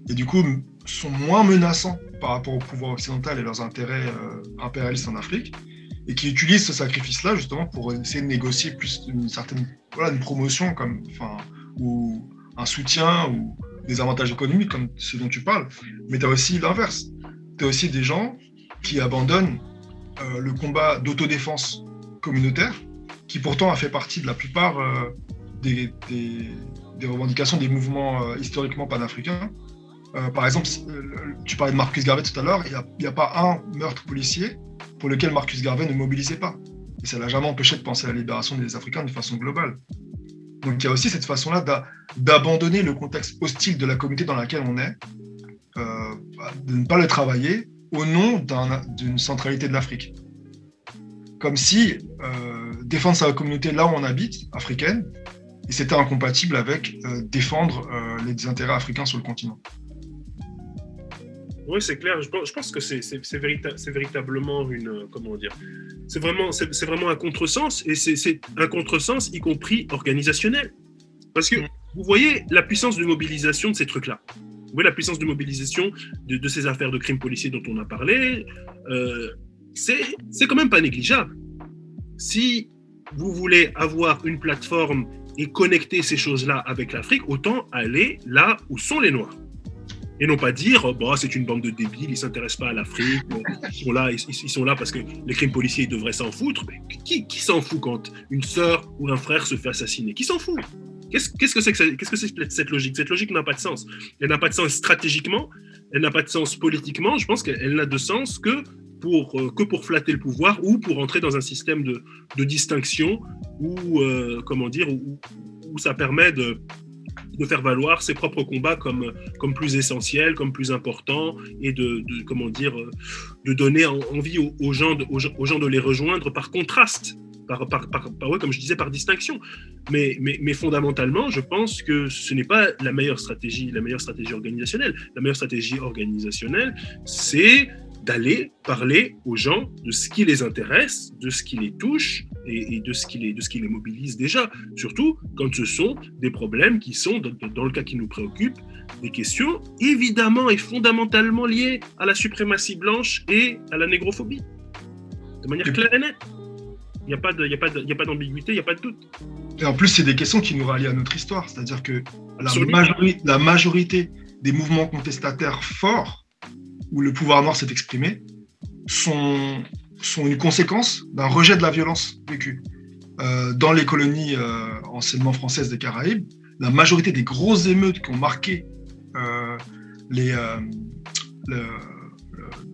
Et du coup, sont moins menaçants par rapport au pouvoir occidental et leurs intérêts euh, impérialistes en Afrique, et qui utilisent ce sacrifice-là justement pour essayer de négocier plus une certaine voilà, une promotion comme, ou un soutien ou des avantages économiques comme ce dont tu parles. Mais tu as aussi l'inverse. Tu as aussi des gens qui abandonnent euh, le combat d'autodéfense communautaire, qui pourtant a fait partie de la plupart euh, des, des, des, revendications des mouvements historiquement panafricains, euh, par exemple, tu parlais de Marcus Garvey tout à l'heure, il n'y a, pas un meurtre policier pour lequel Marcus Garvey ne mobilisait pas. Et ça l'a jamais empêché de penser à la libération des Africains de façon globale. Donc il y a aussi cette façon-là d'abandonner le contexte hostile de la communauté dans laquelle on est, euh, de ne pas le travailler au nom d'une centralité de l'Afrique. Comme si euh, défendre sa communauté là où on habite, africaine, c'était incompatible avec euh, défendre euh, les intérêts africains sur le continent. Oui, c'est clair. Je pense, je pense que c'est vérita véritablement une. Comment dire C'est vraiment, vraiment un contresens, et c'est un contresens y compris organisationnel. Parce que vous voyez la puissance de mobilisation de ces trucs-là. Vous voyez la puissance de mobilisation de, de, ces affaires de crimes policiers dont on a parlé. Euh, c'est quand même pas négligeable. Si vous voulez avoir une plateforme et connecter ces choses-là avec l'Afrique, autant aller là où sont les Noirs. Et non pas dire, bon, c'est une bande de débiles, ils ne s'intéressent pas à l'Afrique, ils, sont là, ils, sont là parce que les crimes policiers ils devraient s'en foutre. Mais qui, s'en fout quand une sœur ou un frère se fait assassiner? Qui s'en fout? Qu'est-ce -ce que c'est que, qu -ce que cette logique? Cette logique n'a pas de sens. Elle n'a pas de sens stratégiquement, elle n'a pas de sens politiquement. Je pense qu'elle n'a de sens que pour, euh, que pour flatter le pouvoir ou pour entrer dans un système de, distinction où, euh, comment dire, où, ça permet de, de faire valoir ses propres combats comme, comme plus essentiels, comme plus importants et de, comment dire, de donner envie aux, gens de, aux, gens de les rejoindre par contraste. Par, par, par, par comme je disais, par distinction. Mais, mais, mais fondamentalement, je pense que ce n'est pas la meilleure stratégie, la meilleure stratégie organisationnelle. La meilleure stratégie organisationnelle, c'est d'aller parler aux gens de ce qui les intéresse, de ce qui les touche et, et de, ce qui les, de ce qui les mobilise déjà. Surtout quand ce sont des problèmes qui sont, dans, dans le cas qui nous préoccupe, des questions évidemment et fondamentalement liées à la suprématie blanche et à la négrophobie. De manière claire et nette. Il n'y a pas d'ambiguïté, il n'y a pas de doute. Et en plus, c'est des questions qui nous rallient à notre histoire. C'est-à-dire que la, majori la majorité des mouvements contestataires forts où le pouvoir noir s'est exprimé sont, sont une conséquence d'un rejet de la violence vécue. Euh, dans les colonies euh, anciennement françaises des Caraïbes, la majorité des grosses émeutes qui ont marqué euh,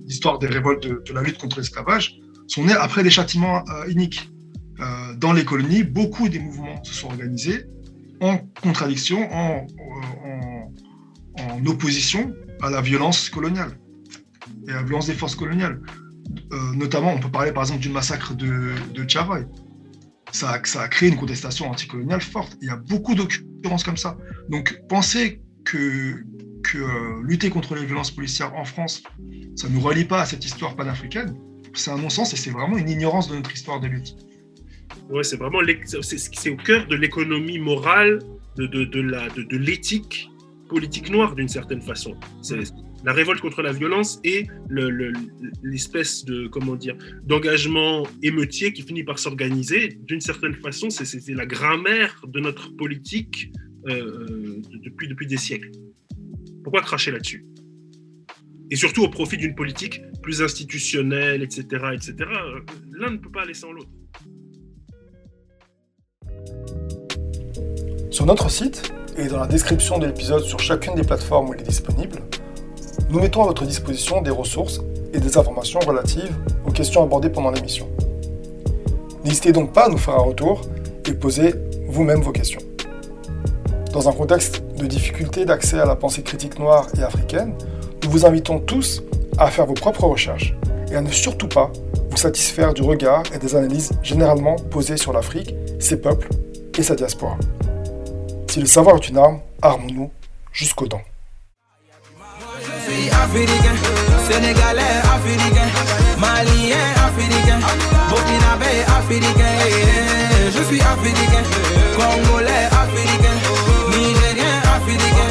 l'histoire des révoltes de, la lutte contre l'esclavage sont nés après des châtiments euh, iniques. Euh, dans les colonies, beaucoup des mouvements se sont organisés en contradiction, en opposition à la violence coloniale et à la violence des forces coloniales. Euh, notamment, on peut parler par exemple du massacre de, de. Ça a, ça a, créé une contestation anticoloniale forte. Il y a beaucoup d'occurrences comme ça. Donc, penser que, que euh, lutter contre les violences policières en France, ça ne nous relie pas à cette histoire panafricaine, c'est un non-sens et c'est vraiment une ignorance de notre histoire de lutte. Ouais, c'est vraiment c'est au cœur de l'économie morale, de, de, de l'éthique politique noire d'une certaine façon. C'est la révolte contre la violence et l'espèce le, de comment dire d'engagement émeutier qui finit par s'organiser d'une certaine façon. C'est la grammaire de notre politique euh, depuis depuis des siècles. Pourquoi cracher là-dessus? Et surtout au profit d'une politique plus institutionnelle, etc., etc. L'un ne peut pas aller sans l'autre. Sur notre site et dans la description de l'épisode sur chacune des plateformes où il est disponible, nous mettons à votre disposition des ressources et des informations relatives aux questions abordées pendant l'émission. N'hésitez donc pas à nous faire un retour et poser vous-même vos questions. Dans un contexte de difficulté d'accès à la pensée critique noire et africaine, nous vous invitons tous à faire vos propres recherches et à ne surtout pas vous satisfaire du regard et des analyses généralement posées sur l'Afrique, ses peuples et sa diaspora. Si le savoir est une arme, armons-nous jusqu'aux dents. Je suis africain, sénégalais africain, malien africain, burkinabé africain, je suis africain, congolais africain, nigérien africain,